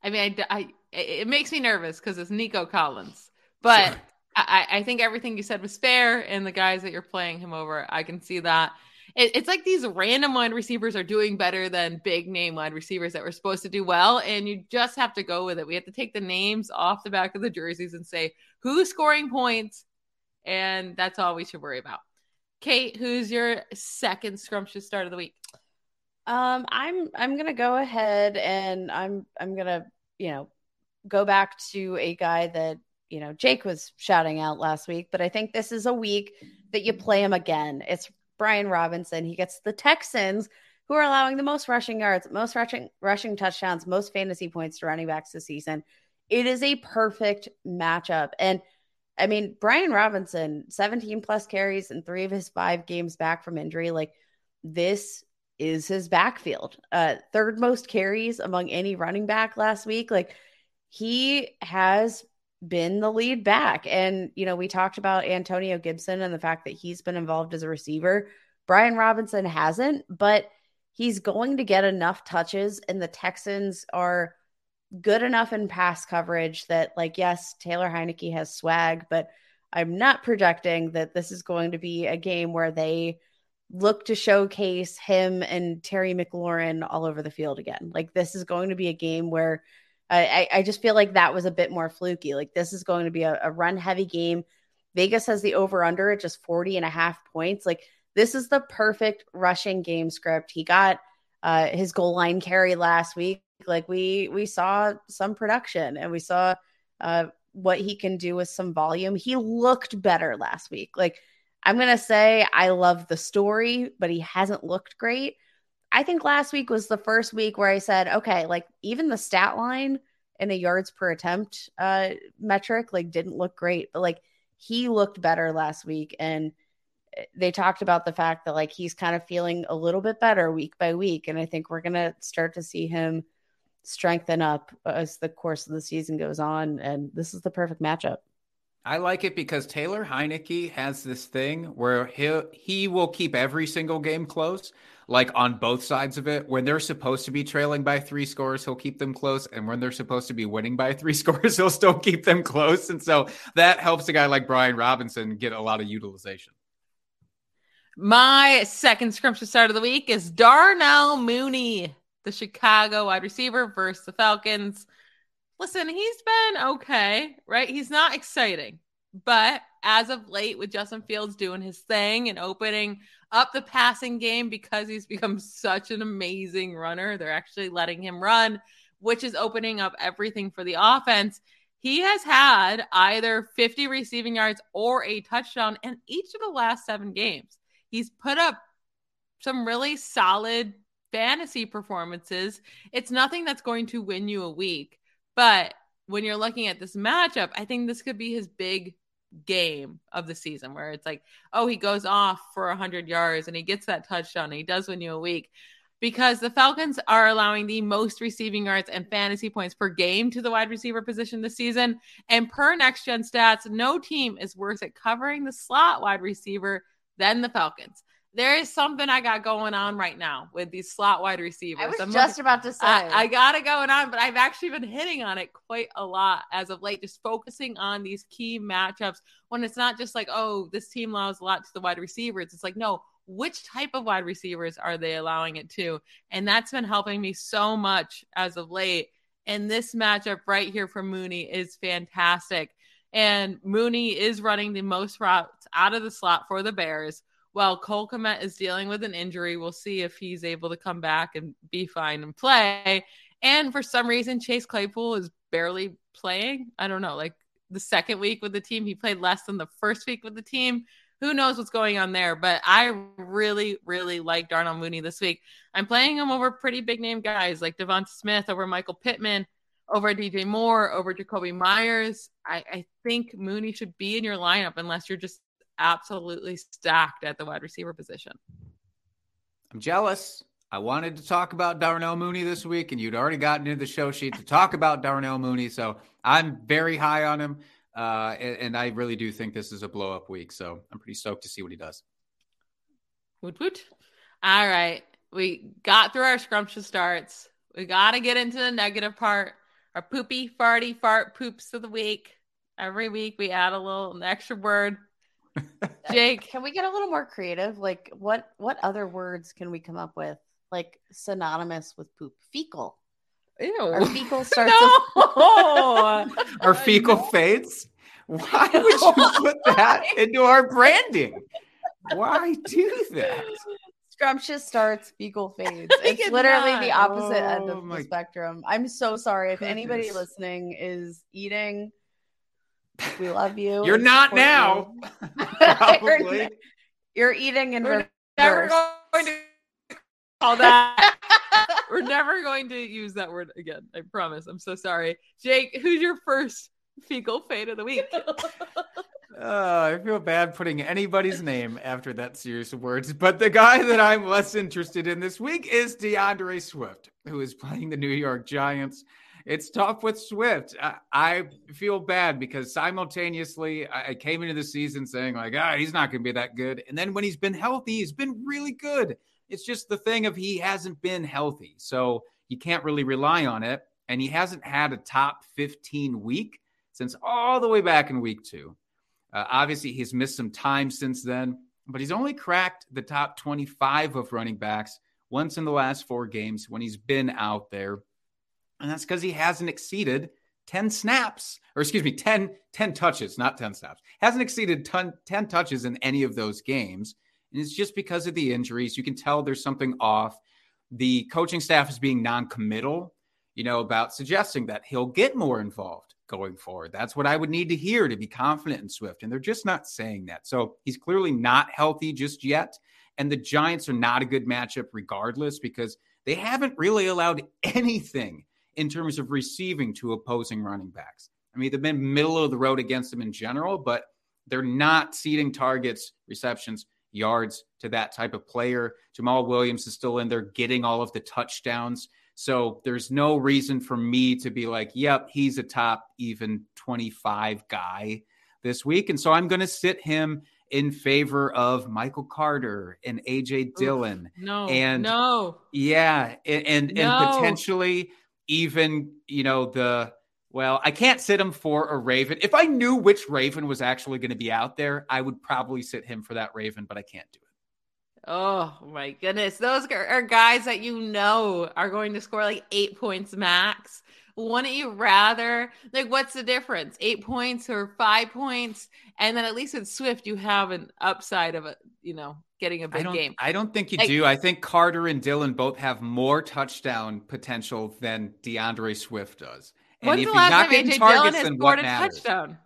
I mean, I, I it makes me nervous because it's Nico Collins, but sure. I, I think everything you said was fair, and the guys that you're playing him over, I can see that it, it's like these random wide receivers are doing better than big name wide receivers that were supposed to do well. And you just have to go with it. We have to take the names off the back of the jerseys and say who's scoring points. And that's all we should worry about. Kate, who's your second scrumptious start of the week? Um, I'm I'm gonna go ahead and I'm I'm gonna you know go back to a guy that you know Jake was shouting out last week, but I think this is a week that you play him again. It's Brian Robinson. He gets the Texans, who are allowing the most rushing yards, most rushing rushing touchdowns, most fantasy points to running backs this season. It is a perfect matchup. And I mean, Brian Robinson, 17 plus carries in three of his five games back from injury. Like this is his backfield. Uh, third most carries among any running back last week. Like he has been the lead back. And, you know, we talked about Antonio Gibson and the fact that he's been involved as a receiver. Brian Robinson hasn't, but he's going to get enough touches, and the Texans are good enough in pass coverage that, like, yes, Taylor Heinicke has swag, but I'm not projecting that this is going to be a game where they look to showcase him and Terry McLaurin all over the field again. Like, this is going to be a game where I, I just feel like that was a bit more fluky. Like this is going to be a, a run heavy game. Vegas has the over under at just 40 and a half points. Like this is the perfect rushing game script. He got uh, his goal line carry last week. Like we we saw some production and we saw uh, what he can do with some volume. He looked better last week. Like I'm gonna say I love the story, but he hasn't looked great. I think last week was the first week where I said, okay, like even the stat line in a yards per attempt uh, metric like didn't look great, but like he looked better last week and eh, they talked about the fact that like he's kind of feeling a little bit better week by week and I think we're going to start to see him strengthen up as the course of the season goes on and this is the perfect matchup. I like it because Taylor Heinicke has this thing where he he will keep every single game close like on both sides of it. When they're supposed to be trailing by three scores, he'll keep them close. And when they're supposed to be winning by three scores, he'll still keep them close. And so that helps a guy like Brian Robinson get a lot of utilization. My second scrumptious start of the week is Darnell Mooney, the Chicago wide receiver versus the Falcons. Listen, he's been okay, right? He's not exciting, but as of late, with Justin Fields doing his thing and opening up the passing game because he's become such an amazing runner. They're actually letting him run, which is opening up everything for the offense. He has had either 50 receiving yards or a touchdown in each of the last seven games. He's put up some really solid fantasy performances. It's nothing that's going to win you a week, but when you're looking at this matchup, I think this could be his big game of the season where it's like, oh, he goes off for 100 yards and he gets that touchdown and he does win you a week because the Falcons are allowing the most receiving yards and fantasy points per game to the wide receiver position this season. And per next gen stats, no team is worse at covering the slot wide receiver than the Falcons there is something I got going on right now with these slot wide receivers. I was I'm just looking, about to say I, I, got it going on, but I've actually been hitting on it quite a lot as of late, just focusing on these key matchups when it's not just like, oh, this team allows a lot to the wide receivers. It's like, no, which type of wide receivers are they allowing it to? And that's been helping me so much as of late. And this matchup right here for Mooney is fantastic. And Mooney is running the most routes out of the slot for the Bears while Cole Kmet is dealing with an injury, we'll see if he's able to come back and be fine and play. And for some reason, Chase Claypool is barely playing. I don't know, like the second week with the team, he played less than the first week with the team. who knows what's going on there? But I really, really like Darnell Mooney this week. I'm playing him over pretty big name guys like Devonta Smith over Michael Pittman, over DJ Moore, over Jakobi Meyers. I, I think Mooney should be in your lineup unless you're just absolutely stacked at the wide receiver position. I'm jealous. I wanted to talk about Darnell Mooney this week, and you'd already gotten into the show sheet to talk about Darnell Mooney. So I'm very high on him. Uh, and, and, I really do think this is a blow up week. So I'm pretty stoked to see what he does. Woot woot. All right. We got through our scrumptious starts. We got to get into the negative part. Our poopy, farty, fart poops of the week. Every week we add a little an extra word. Jake, can we get a little more creative? Like what what other words can we come up with? Like synonymous with poop? Fecal. Ew. Our fecal starts. no. our fecal fades. Why would you put that into our branding? Why do that? Scrumptious starts, fecal fades. It's literally not. the opposite oh, end of oh my... the spectrum. I'm so sorry if anybody listening is eating. We love you. You're not now. You. Probably. You're eating and we're never going to call that. we're never going to use that word again. I promise. I'm so sorry. Jake, who's your first fecal fade of the week? Uh, I feel bad putting anybody's name after that series of words, but the guy that I'm less interested in this week is D'Andre Swift, who is playing the New York Giants. It's tough with Swift. I, I feel bad because simultaneously I came into the season saying like, ah, he's not going to be that good, and then when he's been healthy, he's been really good. It's just the thing of he hasn't been healthy. So you can't really rely on it. And he hasn't had a top 15 week since all the way back in week two. Uh, obviously, he's missed some time since then, but he's only cracked the top 25 of running backs once in the last four games when he's been out there. And that's because he hasn't exceeded 10 snaps, or excuse me, 10, 10 touches, not 10 snaps. Hasn't exceeded 10, 10 touches in any of those games. And it's just because of the injuries. You can tell there's something off. The coaching staff is being non committal, you know, about suggesting that he'll get more involved going forward. That's what I would need to hear to be confident in Swift. And they're just not saying that. So he's clearly not healthy just yet. And the Giants are not a good matchup regardless because they haven't really allowed anything in terms of receiving to opposing running backs. I mean, they've been middle of the road against them in general, but they're not seeding targets, receptions, yards to that type of player. Jamaal Williams is still in there getting all of the touchdowns. So there's no reason for me to be like, yep, he's a top even 25 guy this week. And so I'm going to sit him in favor of Michael Carter and AJ Dillon. no, and no, yeah, and and, no. and potentially even you know the well, I can't sit him for a Raven. If I knew which Raven was actually going to be out there, I would probably sit him for that Raven, but I can't do it. Oh my goodness. Those are guys that you know are going to score like eight points max. Wouldn't you rather, like, what's the difference? Eight points or five points? And then at least with Swift, you have an upside of a, you know, getting a big I game. I don't think you like, do. I think Carter and Dillon both have more touchdown potential than D'Andre Swift does. And When's the last time AJ Dillon has scored a touchdown?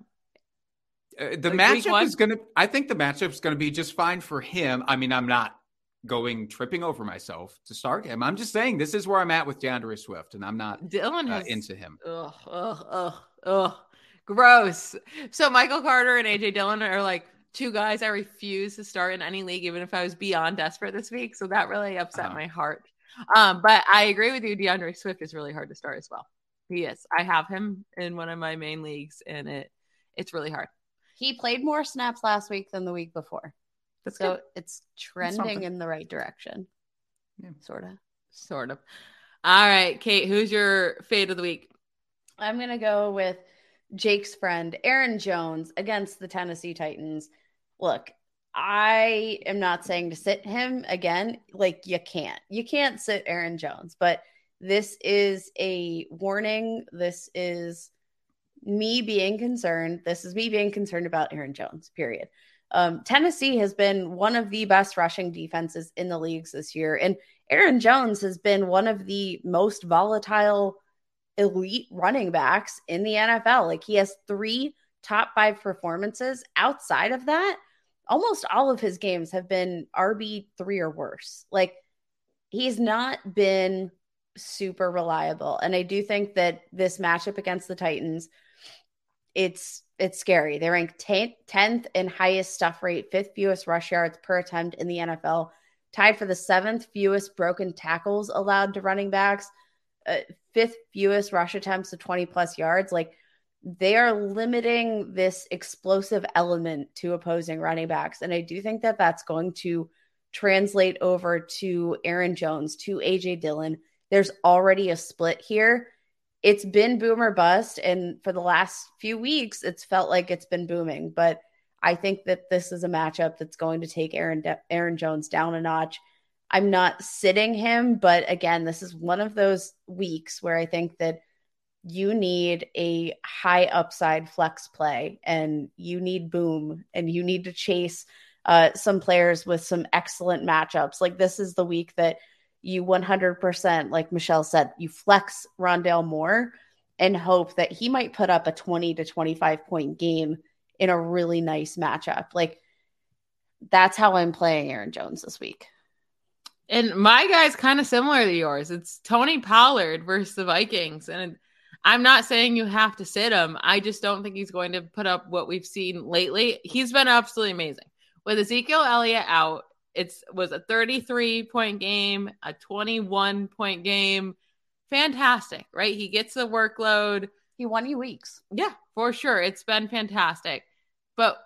Uh, the like matchup is going to, I think the matchup is going to be just fine for him. I mean, I'm not going tripping over myself to start him. I'm just saying this is where I'm at with D'Andre Swift, and I'm not Dillon uh, into him. Ugh, ugh, ugh, ugh. Gross. So Michael Carter and AJ Dillon are like two guys I refuse to start in any league, even if I was beyond desperate this week. So that really upset uh-huh. my heart. Um, but I agree with you. D'Andre Swift is really hard to start as well. He is. I have him in one of my main leagues, and it it's really hard. He played more snaps last week than the week before. That's so good. it's trending in the right direction. Yeah. Sort of. Sort of. All right, Kate, who's your fade of the week? I'm going to go with Jake's friend, Aaron Jones, against the Tennessee Titans. Look, I am not saying to sit him again. Like, you can't. You can't sit Aaron Jones, but this is a warning. This is me being concerned. This is me being concerned about Aaron Jones, period. Um, Tennessee has been one of the best rushing defenses in the leagues this year. And Aaron Jones has been one of the most volatile elite running backs in the NFL. Like he has three top five performances. Outside of that, almost all of his games have been RB3 or worse. Like he's not been super reliable. And I do think that this matchup against the Titans, it's it's scary. They rank 10th in highest stuff rate, fifth fewest rush yards per attempt in the NFL, tied for the seventh fewest broken tackles allowed to running backs, uh, fifth fewest rush attempts to 20 plus yards. Like they are limiting this explosive element to opposing running backs. And I do think that that's going to translate over to Aaron Jones, to AJ Dillon. There's already a split here. It's been boomer bust. And for the last few weeks, it's felt like it's been booming. But I think that this is a matchup that's going to take Aaron, De- Aaron Jones down a notch. I'm not sitting him, but again, this is one of those weeks where I think that you need a high upside flex play and you need boom and you need to chase uh, some players with some excellent matchups. Like this is the week that you 100%, like Michelle said, you flex Rondale Moore and hope that he might put up a 20 to 25 point game in a really nice matchup. Like that's how I'm playing Aaron Jones this week. And my guy's kind of similar to yours. It's Tony Pollard versus the Vikings. And I'm not saying you have to sit him. I just don't think he's going to put up what we've seen lately. He's been absolutely amazing. With Ezekiel Elliott out, it was a 33 point game, a 21 point game. Fantastic, right? He gets the workload. He won you weeks. Yeah, for sure. It's been fantastic. But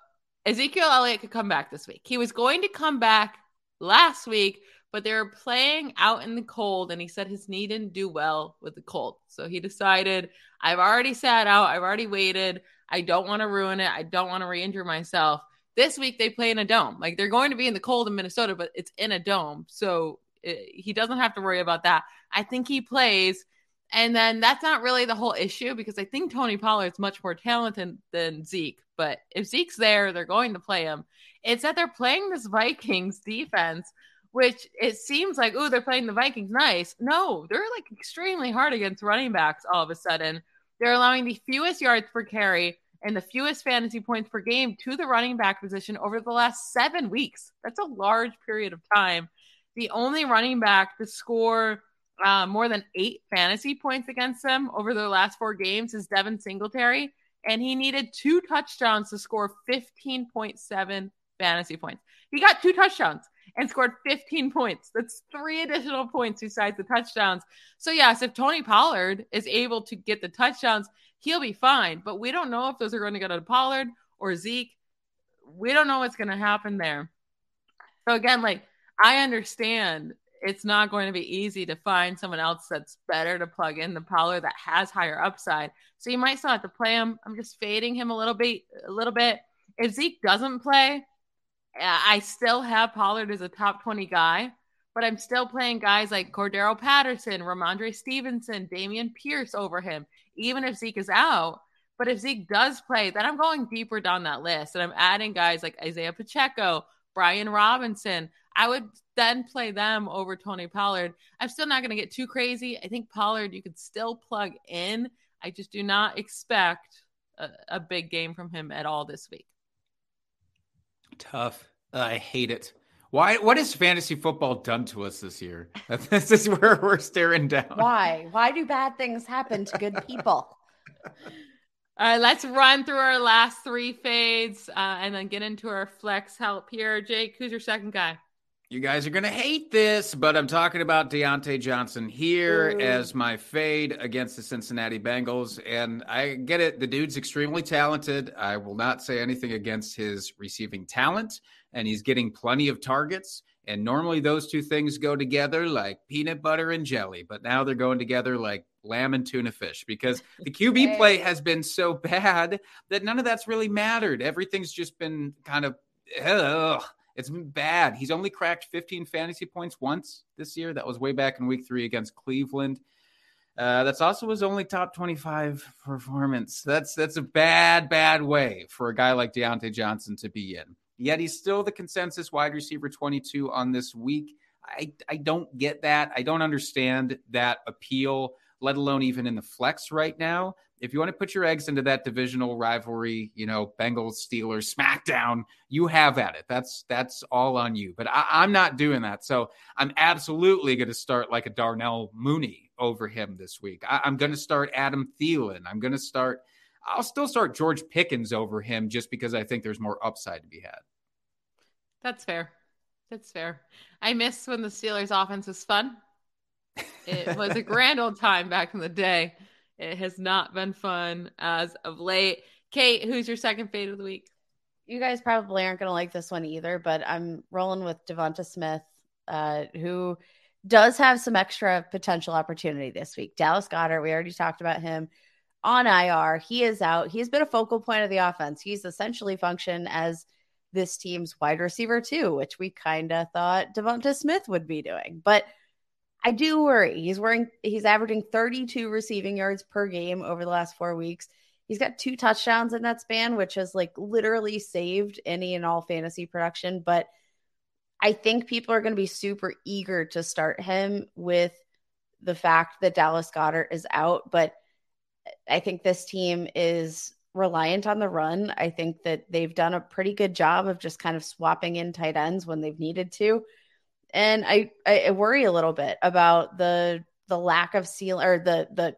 Ezekiel Elliott could come back this week. He was going to come back last week, but they were playing out in the cold, and he said his knee didn't do well with the cold. So he decided, I've already sat out, I've already waited. I don't want to ruin it. I don't want to re injure myself. This week they play in a dome. Like they're going to be in the cold in Minnesota, but it's in a dome. So it, eh, he doesn't have to worry about that. I think he plays. And then that's not really the whole issue because I think Tony Pollard's much more talented than Zeke. But if Zeke's there, they're going to play him. It's that they're playing this Vikings defense which it seems like, oh, they're playing the Vikings nice. No, they're like extremely hard against running backs all of a sudden. They're allowing the fewest yards per carry and the fewest fantasy points per game to the running back position over the last seven weeks. That's a large period of time. The only running back to score uh, more than eight fantasy points against them over the last four games is Devin Singletary, and he needed two touchdowns to score 15.7 fantasy points. He got two touchdowns and scored 15 points. That's three additional points besides the touchdowns. So, yes, if Tony Pollard is able to get the touchdowns, he'll be fine. But we don't know if those are going to go to Pollard or Zeke. We don't know what's going to happen there. So, again, like, I understand it's not going to be easy to find someone else that's better to plug in the Pollard that has higher upside. So you might still have to play him. I'm just fading him a little bit, a little bit. If Zeke doesn't play, I still have Pollard as a top 20 guy, but I'm still playing guys like Cordarrelle Patterson, Rhamondre Stevenson, Dameon Pierce over him, even if Zeke is out. But if Zeke does play, then I'm going deeper down that list and I'm adding guys like Isaiah Pacheco, Brian Robinson. I would then play them over Tony Pollard. I'm still not going to get too crazy. I think Pollard you could still plug in. I just do not expect a, a big game from him at all this week. Tough. I hate it. Why? What has fantasy football done to us this year? this is where we're staring down. Why? Why do bad things happen to good people? All right, let's run through our last three fades uh, and then get into our flex help here. Jake, who's your second guy? You guys are going to hate this, but I'm talking about Diontae Johnson here Ooh. as my fade against the Cincinnati Bengals. And I get it. The dude's extremely talented. I will not say anything against his receiving talent, and he's getting plenty of targets. And normally those two things go together like peanut butter and jelly, but now they're going together like lamb and tuna fish because the QB play has been so bad that none of that's really mattered. Everything's just been kind of ugh it's been bad. He's only cracked 15 fantasy points once this year. That was way back in week three against Cleveland. Uh, that's also his only top 25 performance. That's that's a bad, bad way for a guy like Diontae Johnson to be in. Yet he's still the consensus wide receiver 22 on this week. I, I don't get that. I don't understand that appeal, let alone even in the flex right now. if you want to put your eggs into that divisional rivalry, you know, Bengals, Steelers, SmackDown, you have at it. That's that's all on you. But I, am not doing that. So I'm absolutely going to start like a Darnell Mooney over him this week. I, I'm going to start Adam Thielen. I'm going to start. I'll still start George Pickens over him just because I think there's more upside to be had. That's fair. That's fair. I miss when the Steelers offense was fun. It was a grand old time back in the day. It has not been fun as of late. Kate, who's your second fade of the week? You guys probably aren't going to like this one either, but I'm rolling with Devonta Smith, uh, who does have some extra potential opportunity this week. Dallas Goedert, we already talked about him on IR. He is out. He's been a focal point of the offense. He's essentially functioned as this team's wide receiver too, which we kind of thought Devonta Smith would be doing. But I do worry. He's wearing he's averaging 32 receiving yards per game over the last 4 weeks. He's got two touchdowns in that span, which has like literally saved any and all fantasy production, but I think people are going to be super eager to start him with the fact that Dallas Goedert is out, but I think this team is reliant on the run. I think that they've done a pretty good job of just kind of swapping in tight ends when they've needed to. And I, I worry a little bit about the the lack of seal or the the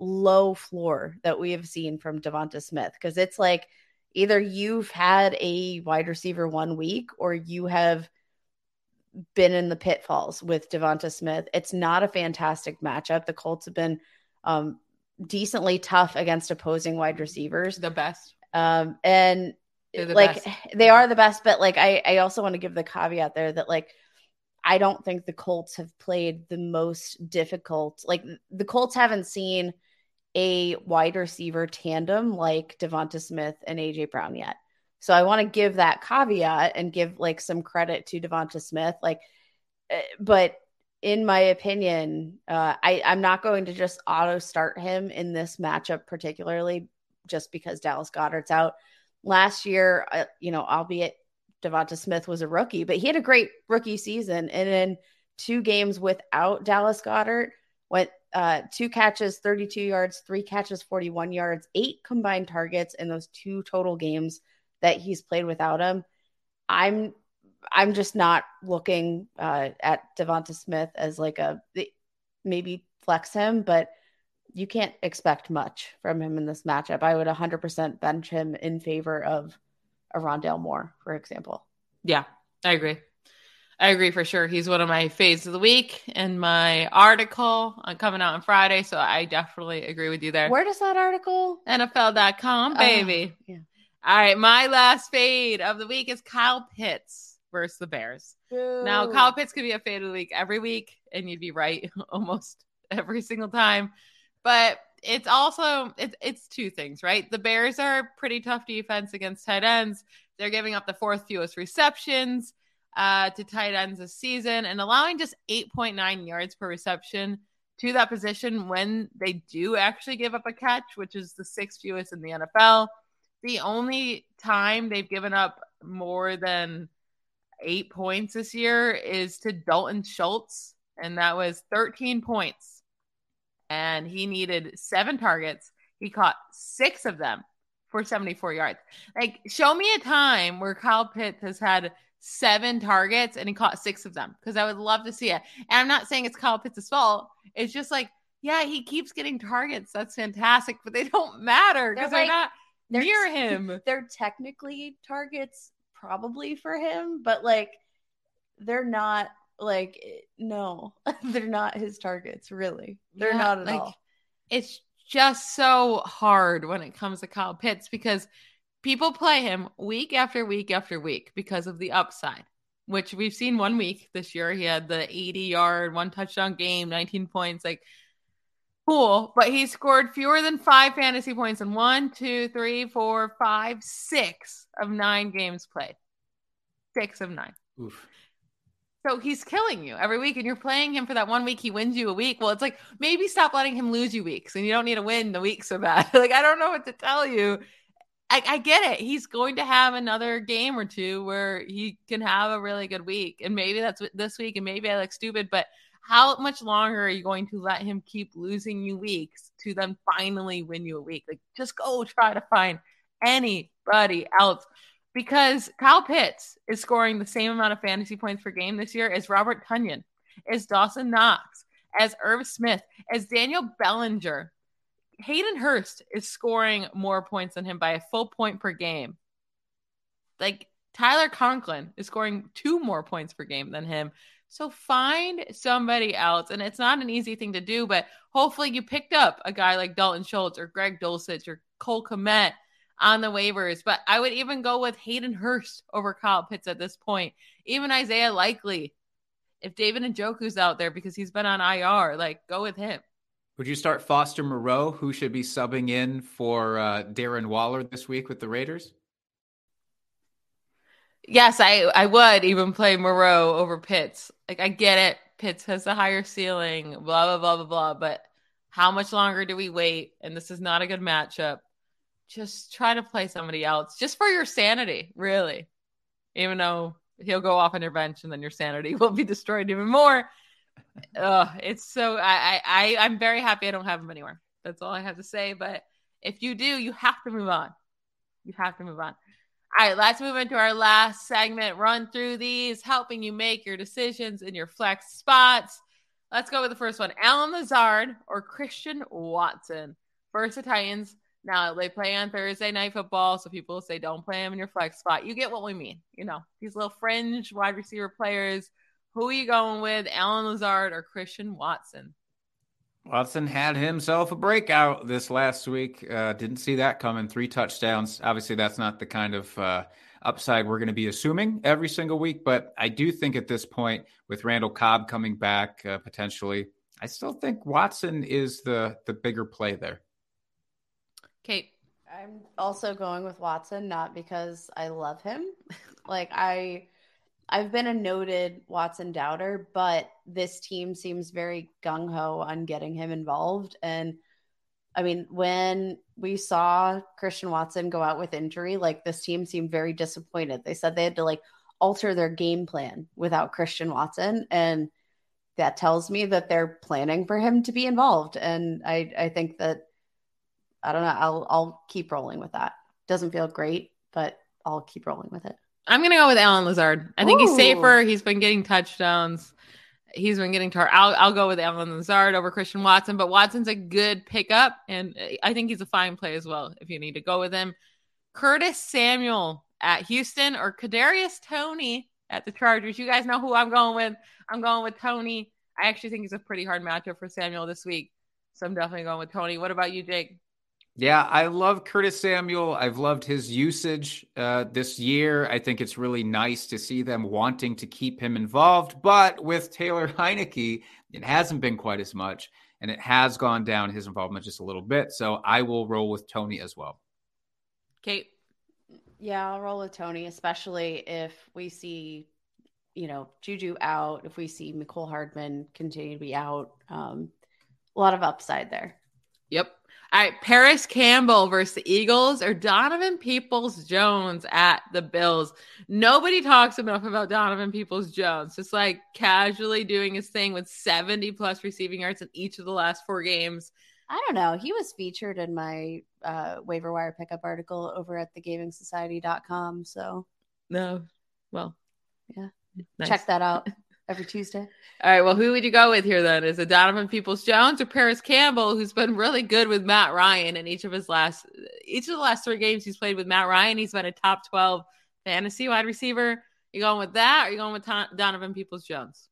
low floor that we have seen from Devonta Smith because it's like either you've had a wide receiver one week or you have been in the pitfalls with Devonta Smith. It's not a fantastic matchup. The Colts have been um, decently tough against opposing wide receivers. The best. Um, and the like best. they are the best, but like I, I also want to give the caveat there that like I don't think the Colts have played the most difficult. Like the Colts haven't seen a wide receiver tandem like Devonta Smith and AJ Brown yet. So I want to give that caveat and give like some credit to Devonta Smith. Like, eh, but in my opinion, uh, I, I'm not going to just auto start him in this matchup, particularly just because Dallas Goedert's out. Last year, uh, you know, albeit Devonta Smith was a rookie, but he had a great rookie season. And in two games without Dallas Goedert, went uh, two catches, 32 yards, three catches, 41 yards, eight combined targets in those two total games that he's played without him. I'm I'm just not looking uh, at Devonta Smith as like a maybe flex him, but you can't expect much from him in this matchup. I would 100% bench him in favor of a Rondale Moore, for example. Yeah, I agree. I agree for sure. He's one of my faves of the week in my article coming out on Friday. So I definitely agree with you there. Where does that article? NFL.com, baby. Uh, yeah. All right. My last fade of the week is Kyle Pitts versus the Bears. Now, Kyle Pitts could be a fade of the week every week, and you'd be right almost every single time. But it's also it's it's two things, right? The Bears are pretty tough defense against tight ends. They're giving up the fourth fewest receptions uh, to tight ends this season and allowing just 8.9 yards per reception to that position when they do actually give up a catch, which is the sixth fewest in the NFL. The only time they've given up more than eight points this year is to Dalton Schultz, and that was 13 points. And he needed seven targets. He caught six of them for 74 yards. Like, show me a time where Kyle Pitts has had seven targets and he caught six of them because I would love to see it. And I'm not saying it's Kyle Pitts' fault. It's just like, yeah, he keeps getting targets. That's fantastic, but they don't matter because they're, like, they're, not they're near him. They're technically targets probably for him, but like they're not like no, they're not his targets, really. They're yeah, not at like, all. It's just so hard when it comes to Kyle Pitts because people play him week after week after week because of the upside, which we've seen one week this year. He had the 80 yard, one touchdown game, 19 points. Like, cool. But he scored fewer than five fantasy points in one, two, three, four, five, six of nine games played. Six of nine. Oof. So he's killing you every week, and you're playing him for that one week. He wins you a week. Well, it's like maybe stop letting him lose you weeks, and you don't need to win the week so bad. like I don't know what to tell you. I, I, get it. He's going to have another game or two where he can have a really good week, and maybe that's this week, and maybe I look stupid, but how much longer are you going to let him keep losing you weeks to then finally win you a week? Like, just go try to find anybody else because Kyle Pitts is scoring the same amount of fantasy points per game this year as Robert Tonyan, as Dawson Knox, as Irv Smith, as Daniel Bellinger. Hayden Hurst is scoring more points than him by a full point per game. Like Tyler Conklin is scoring two more points per game than him. So find somebody else. And it's not an easy thing to do, but hopefully you picked up a guy like Dalton Schultz or Greg Dulcich or Cole Kmet on the waivers. But I would even go with Hayden Hurst over Kyle Pitts at this point. Even Isaiah Likely. If David and Njoku's out there because he's been on IR, like go with him. Would you start Foster Moreau, who should be subbing in for uh, Darren Waller this week with the Raiders? Yes, I I would even play Moreau over Pitts. Like I get it, Pitts has a higher ceiling, blah blah blah blah blah. But how much longer do we wait? And this is not a good matchup. Just try to play somebody else, just for your sanity, really. Even though he'll go off on your bench, and then your sanity will be destroyed even more. Ugh, it's so I, I I'm very happy I don't have him anywhere. That's all I have to say. But if you do, you have to move on. You have to move on. All right, let's move into our last segment. Run through these, helping you make your decisions in your flex spots. Let's go with the first one Allen Lazard or Christian Watson. First, the Titans. Now, they play on Thursday night football, so people say don't play them in your flex spot. You get what we mean. You know, these little fringe wide receiver players. Who are you going with, Allen Lazard or Christian Watson? Watson had himself a breakout this last week. Uh, didn't see that coming. Three touchdowns. Obviously, that's not the kind of uh, upside we're going to be assuming every single week. But I do think at this point, with Randall Cobb coming back uh, potentially, I still think Watson is the the bigger play there. Kate, I'm also going with Watson, not because I love him. like I I've been a noted Watson doubter, but this team seems very gung ho on getting him involved. And I mean, when we saw Christian Watson go out with injury, like this team seemed very disappointed. They said they had to like alter their game plan without Christian Watson. And that tells me that they're planning for him to be involved. And I, I think that I don't know, I'll I'll keep rolling with that. Doesn't feel great, but I'll keep rolling with it. I'm gonna go with Allen Lazard. I think Ooh. he's safer. He's been getting touchdowns. He's been getting tar. I'll I'll go with Allen Lazard over Christian Watson, but Watson's a good pickup, and I think he's a fine play as well. If you need to go with him, Curtis Samuel at Houston or Kadarius Toney at the Chargers. You guys know who I'm going with. I'm going with Toney. I actually think it's a pretty hard matchup for Samuel this week, so I'm definitely going with Toney. What about you, Jake? Yeah, I love Curtis Samuel. I've loved his usage uh, this year. I think it's really nice to see them wanting to keep him involved. But with Taylor Heinicke, it hasn't been quite as much, and it has gone down his involvement just a little bit. So I will roll with Toney as well. Kate. Yeah, I'll roll with Toney, especially if we see, you know, Juju out, if we see Mecole Hardman continue to be out. Um, a lot of upside there. Yep. All right, Parris Campbell versus the Eagles or Donovan Peoples Jones at the Bills. Nobody talks enough about Donovan Peoples Jones, just like casually doing his thing with 70 plus receiving yards in each of the last four games. I don't know. He was featured in my uh, waiver wire pickup article over at thegamingsociety.com. So, no, well, yeah, nice. check that out. every Tuesday. All right. Well, who would you go with here then? Is it Donovan Peoples Jones or Parris Campbell, who's been really good with Matt Ryan in each of his last each of the last three games he's played with Matt Ryan? He's been a top twelve fantasy wide receiver. You going with that, or you going with Donovan Peoples Jones?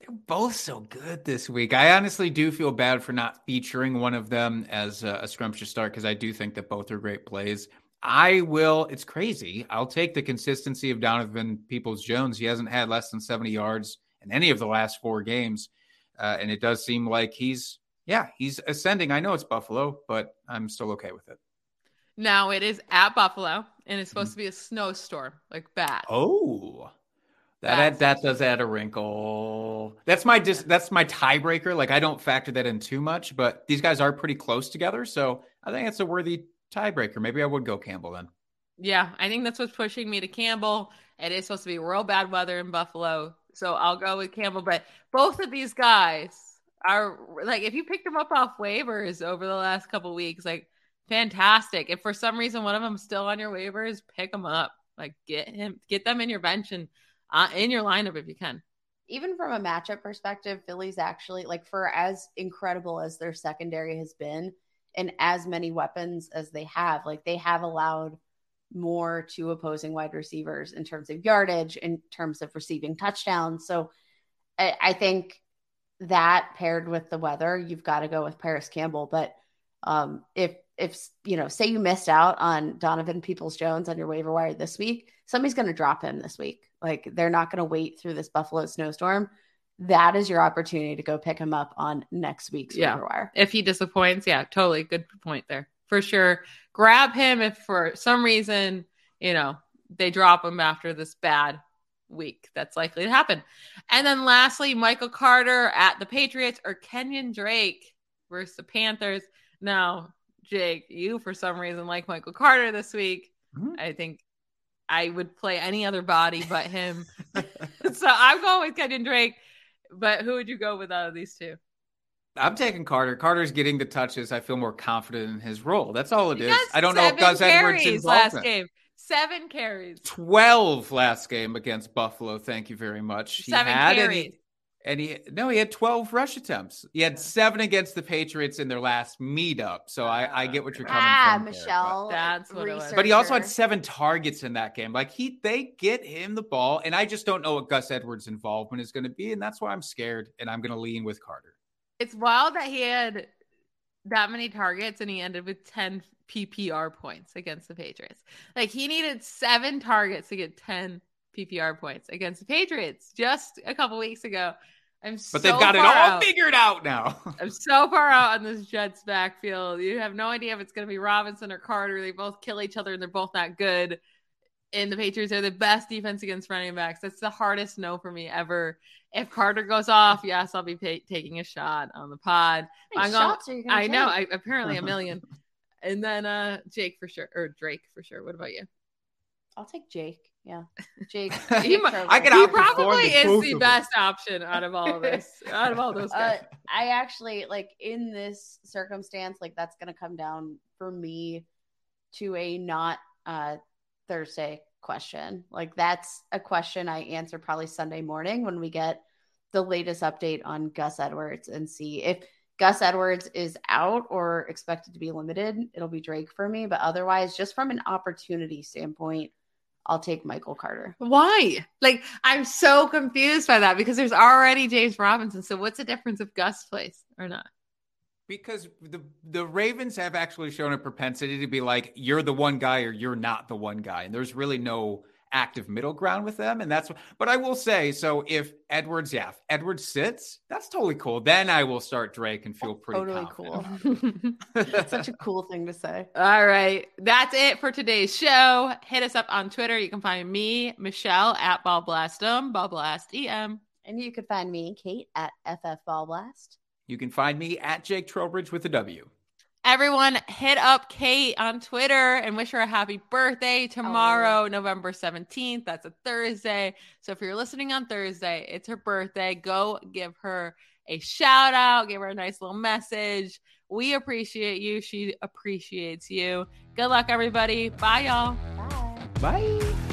They're both so good this week. I honestly do feel bad for not featuring one of them as a, a scrumptious start because I do think that both are great plays. I will. It's crazy. I'll take the consistency of Donovan Peoples Jones. He hasn't had less than 70 yards in any of the last four games. Uh, and it does seem like he's, yeah, he's ascending. I know it's Buffalo, but I'm still okay with it. Now it is at Buffalo and it's supposed mm-hmm. to be a snowstorm, like bad. Oh, that add, that does add a wrinkle. That's my dis, that's my tiebreaker. Like I don't factor that in too much, but these guys are pretty close together, so I think it's a worthy tiebreaker. Maybe I would go Campbell then. Yeah, I think that's what's pushing me to Campbell. It is supposed to be real bad weather in Buffalo, So I'll go with Campbell. But both of these guys are like, if you picked them up off waivers over the last couple weeks, like fantastic. If for some reason one of them's still on your waivers, pick them up. Like get him, get them in your bench and uh, in your lineup if you can. Even from a matchup perspective, Philly's actually like for as incredible as their secondary has been and as many weapons as they have, like they have allowed more to opposing wide receivers in terms of yardage, in terms of receiving touchdowns. So I, I think that paired with the weather, you've got to go with Parris Campbell. But um, if if you know, say you missed out on Donovan Peoples Jones on your waiver wire this week, somebody's going to drop him this week. Like they're not going to wait through this Buffalo snowstorm. That is your opportunity to go pick him up on next week's yeah. waiver wire. If he disappoints, yeah, totally good point there for sure. Grab him if for some reason you know they drop him after this bad week. That's likely to happen. And then lastly, Michael Carter at the Patriots or Kenyon Drake versus the Panthers. Now, Jake, you for some reason like Michael Carter this week. Mm-hmm. I think I would play any other body but him. so I'm going with Kenyon Drake. But who would you go with out of these two? I'm taking Carter. Carter's getting the touches. I feel more confident in his role. That's all it is. I don't know if Gus Edwards last game. Seven carries. 12 last game against Buffalo. Thank you very much. Seven had carries. And he no, he had 12 rush attempts. He had seven against the Patriots in their last meetup. So I, I get what you're coming ah, from. Michelle. There, but, that's what it was. But he also had seven targets in that game. Like he they get him the ball. And I just don't know what Gus Edwards' involvement is going to be. And that's why I'm scared. And I'm gonna lean with Carter. It's wild that he had that many targets and he ended with 10 PPR points against the Patriots. Like he needed seven targets to get 10 PPR points against the Patriots just a couple weeks ago. I'm but so they've got it all out. figured out now. I'm so far out on this Jets backfield. You have no idea if it's going to be Robinson or Carter. They both kill each other and they're both not good. And the Patriots are the best defense against running backs. That's the hardest no for me ever. If Carter goes off, yes, I'll be pay- taking a shot on the pod. I'm going, I know. I, apparently a million. and then uh Jake for sure, or Drake for sure. What about you? I'll take Jake. Yeah, Jake. he, I can he probably is the best option out of all of this, out of all those uh, guys. Uh, I actually like in this circumstance, like that's going to come down for me to a not uh Thursday question. Like that's a question I answer probably Sunday morning when we get the latest update on Gus Edwards and see if Gus Edwards is out or expected to be limited, it'll be Drake for me. But otherwise, just from an opportunity standpoint, I'll take Michael Carter. Why? Like, I'm so confused by that because there's already James Robinson. So, what's the difference if Gus plays or not? Because the the Ravens have actually shown a propensity to be like, you're the one guy or you're not the one guy, and there's really no active middle ground with them. And that's what, but I will say, so if Edwards, yeah, if Edwards sits, that's totally cool. Then I will start Drake and feel pretty totally cool. that's such a cool thing to say. All right. That's it for today's show. Hit us up on Twitter. You can find me, Michelle at Ball Blastem, Ball Blast EM. And you can find me, Kate, at FF Ball Blast. You can find me at Jake Trowbridge with a W. Everyone, hit up Kate on Twitter and wish her a happy birthday tomorrow, oh. November 17th. That's a Thursday. So if you're listening on Thursday, it's her birthday. Go give her a shout out, give her a nice little message. We appreciate you. She appreciates you. Good luck, everybody. Bye, y'all. Bye. Bye.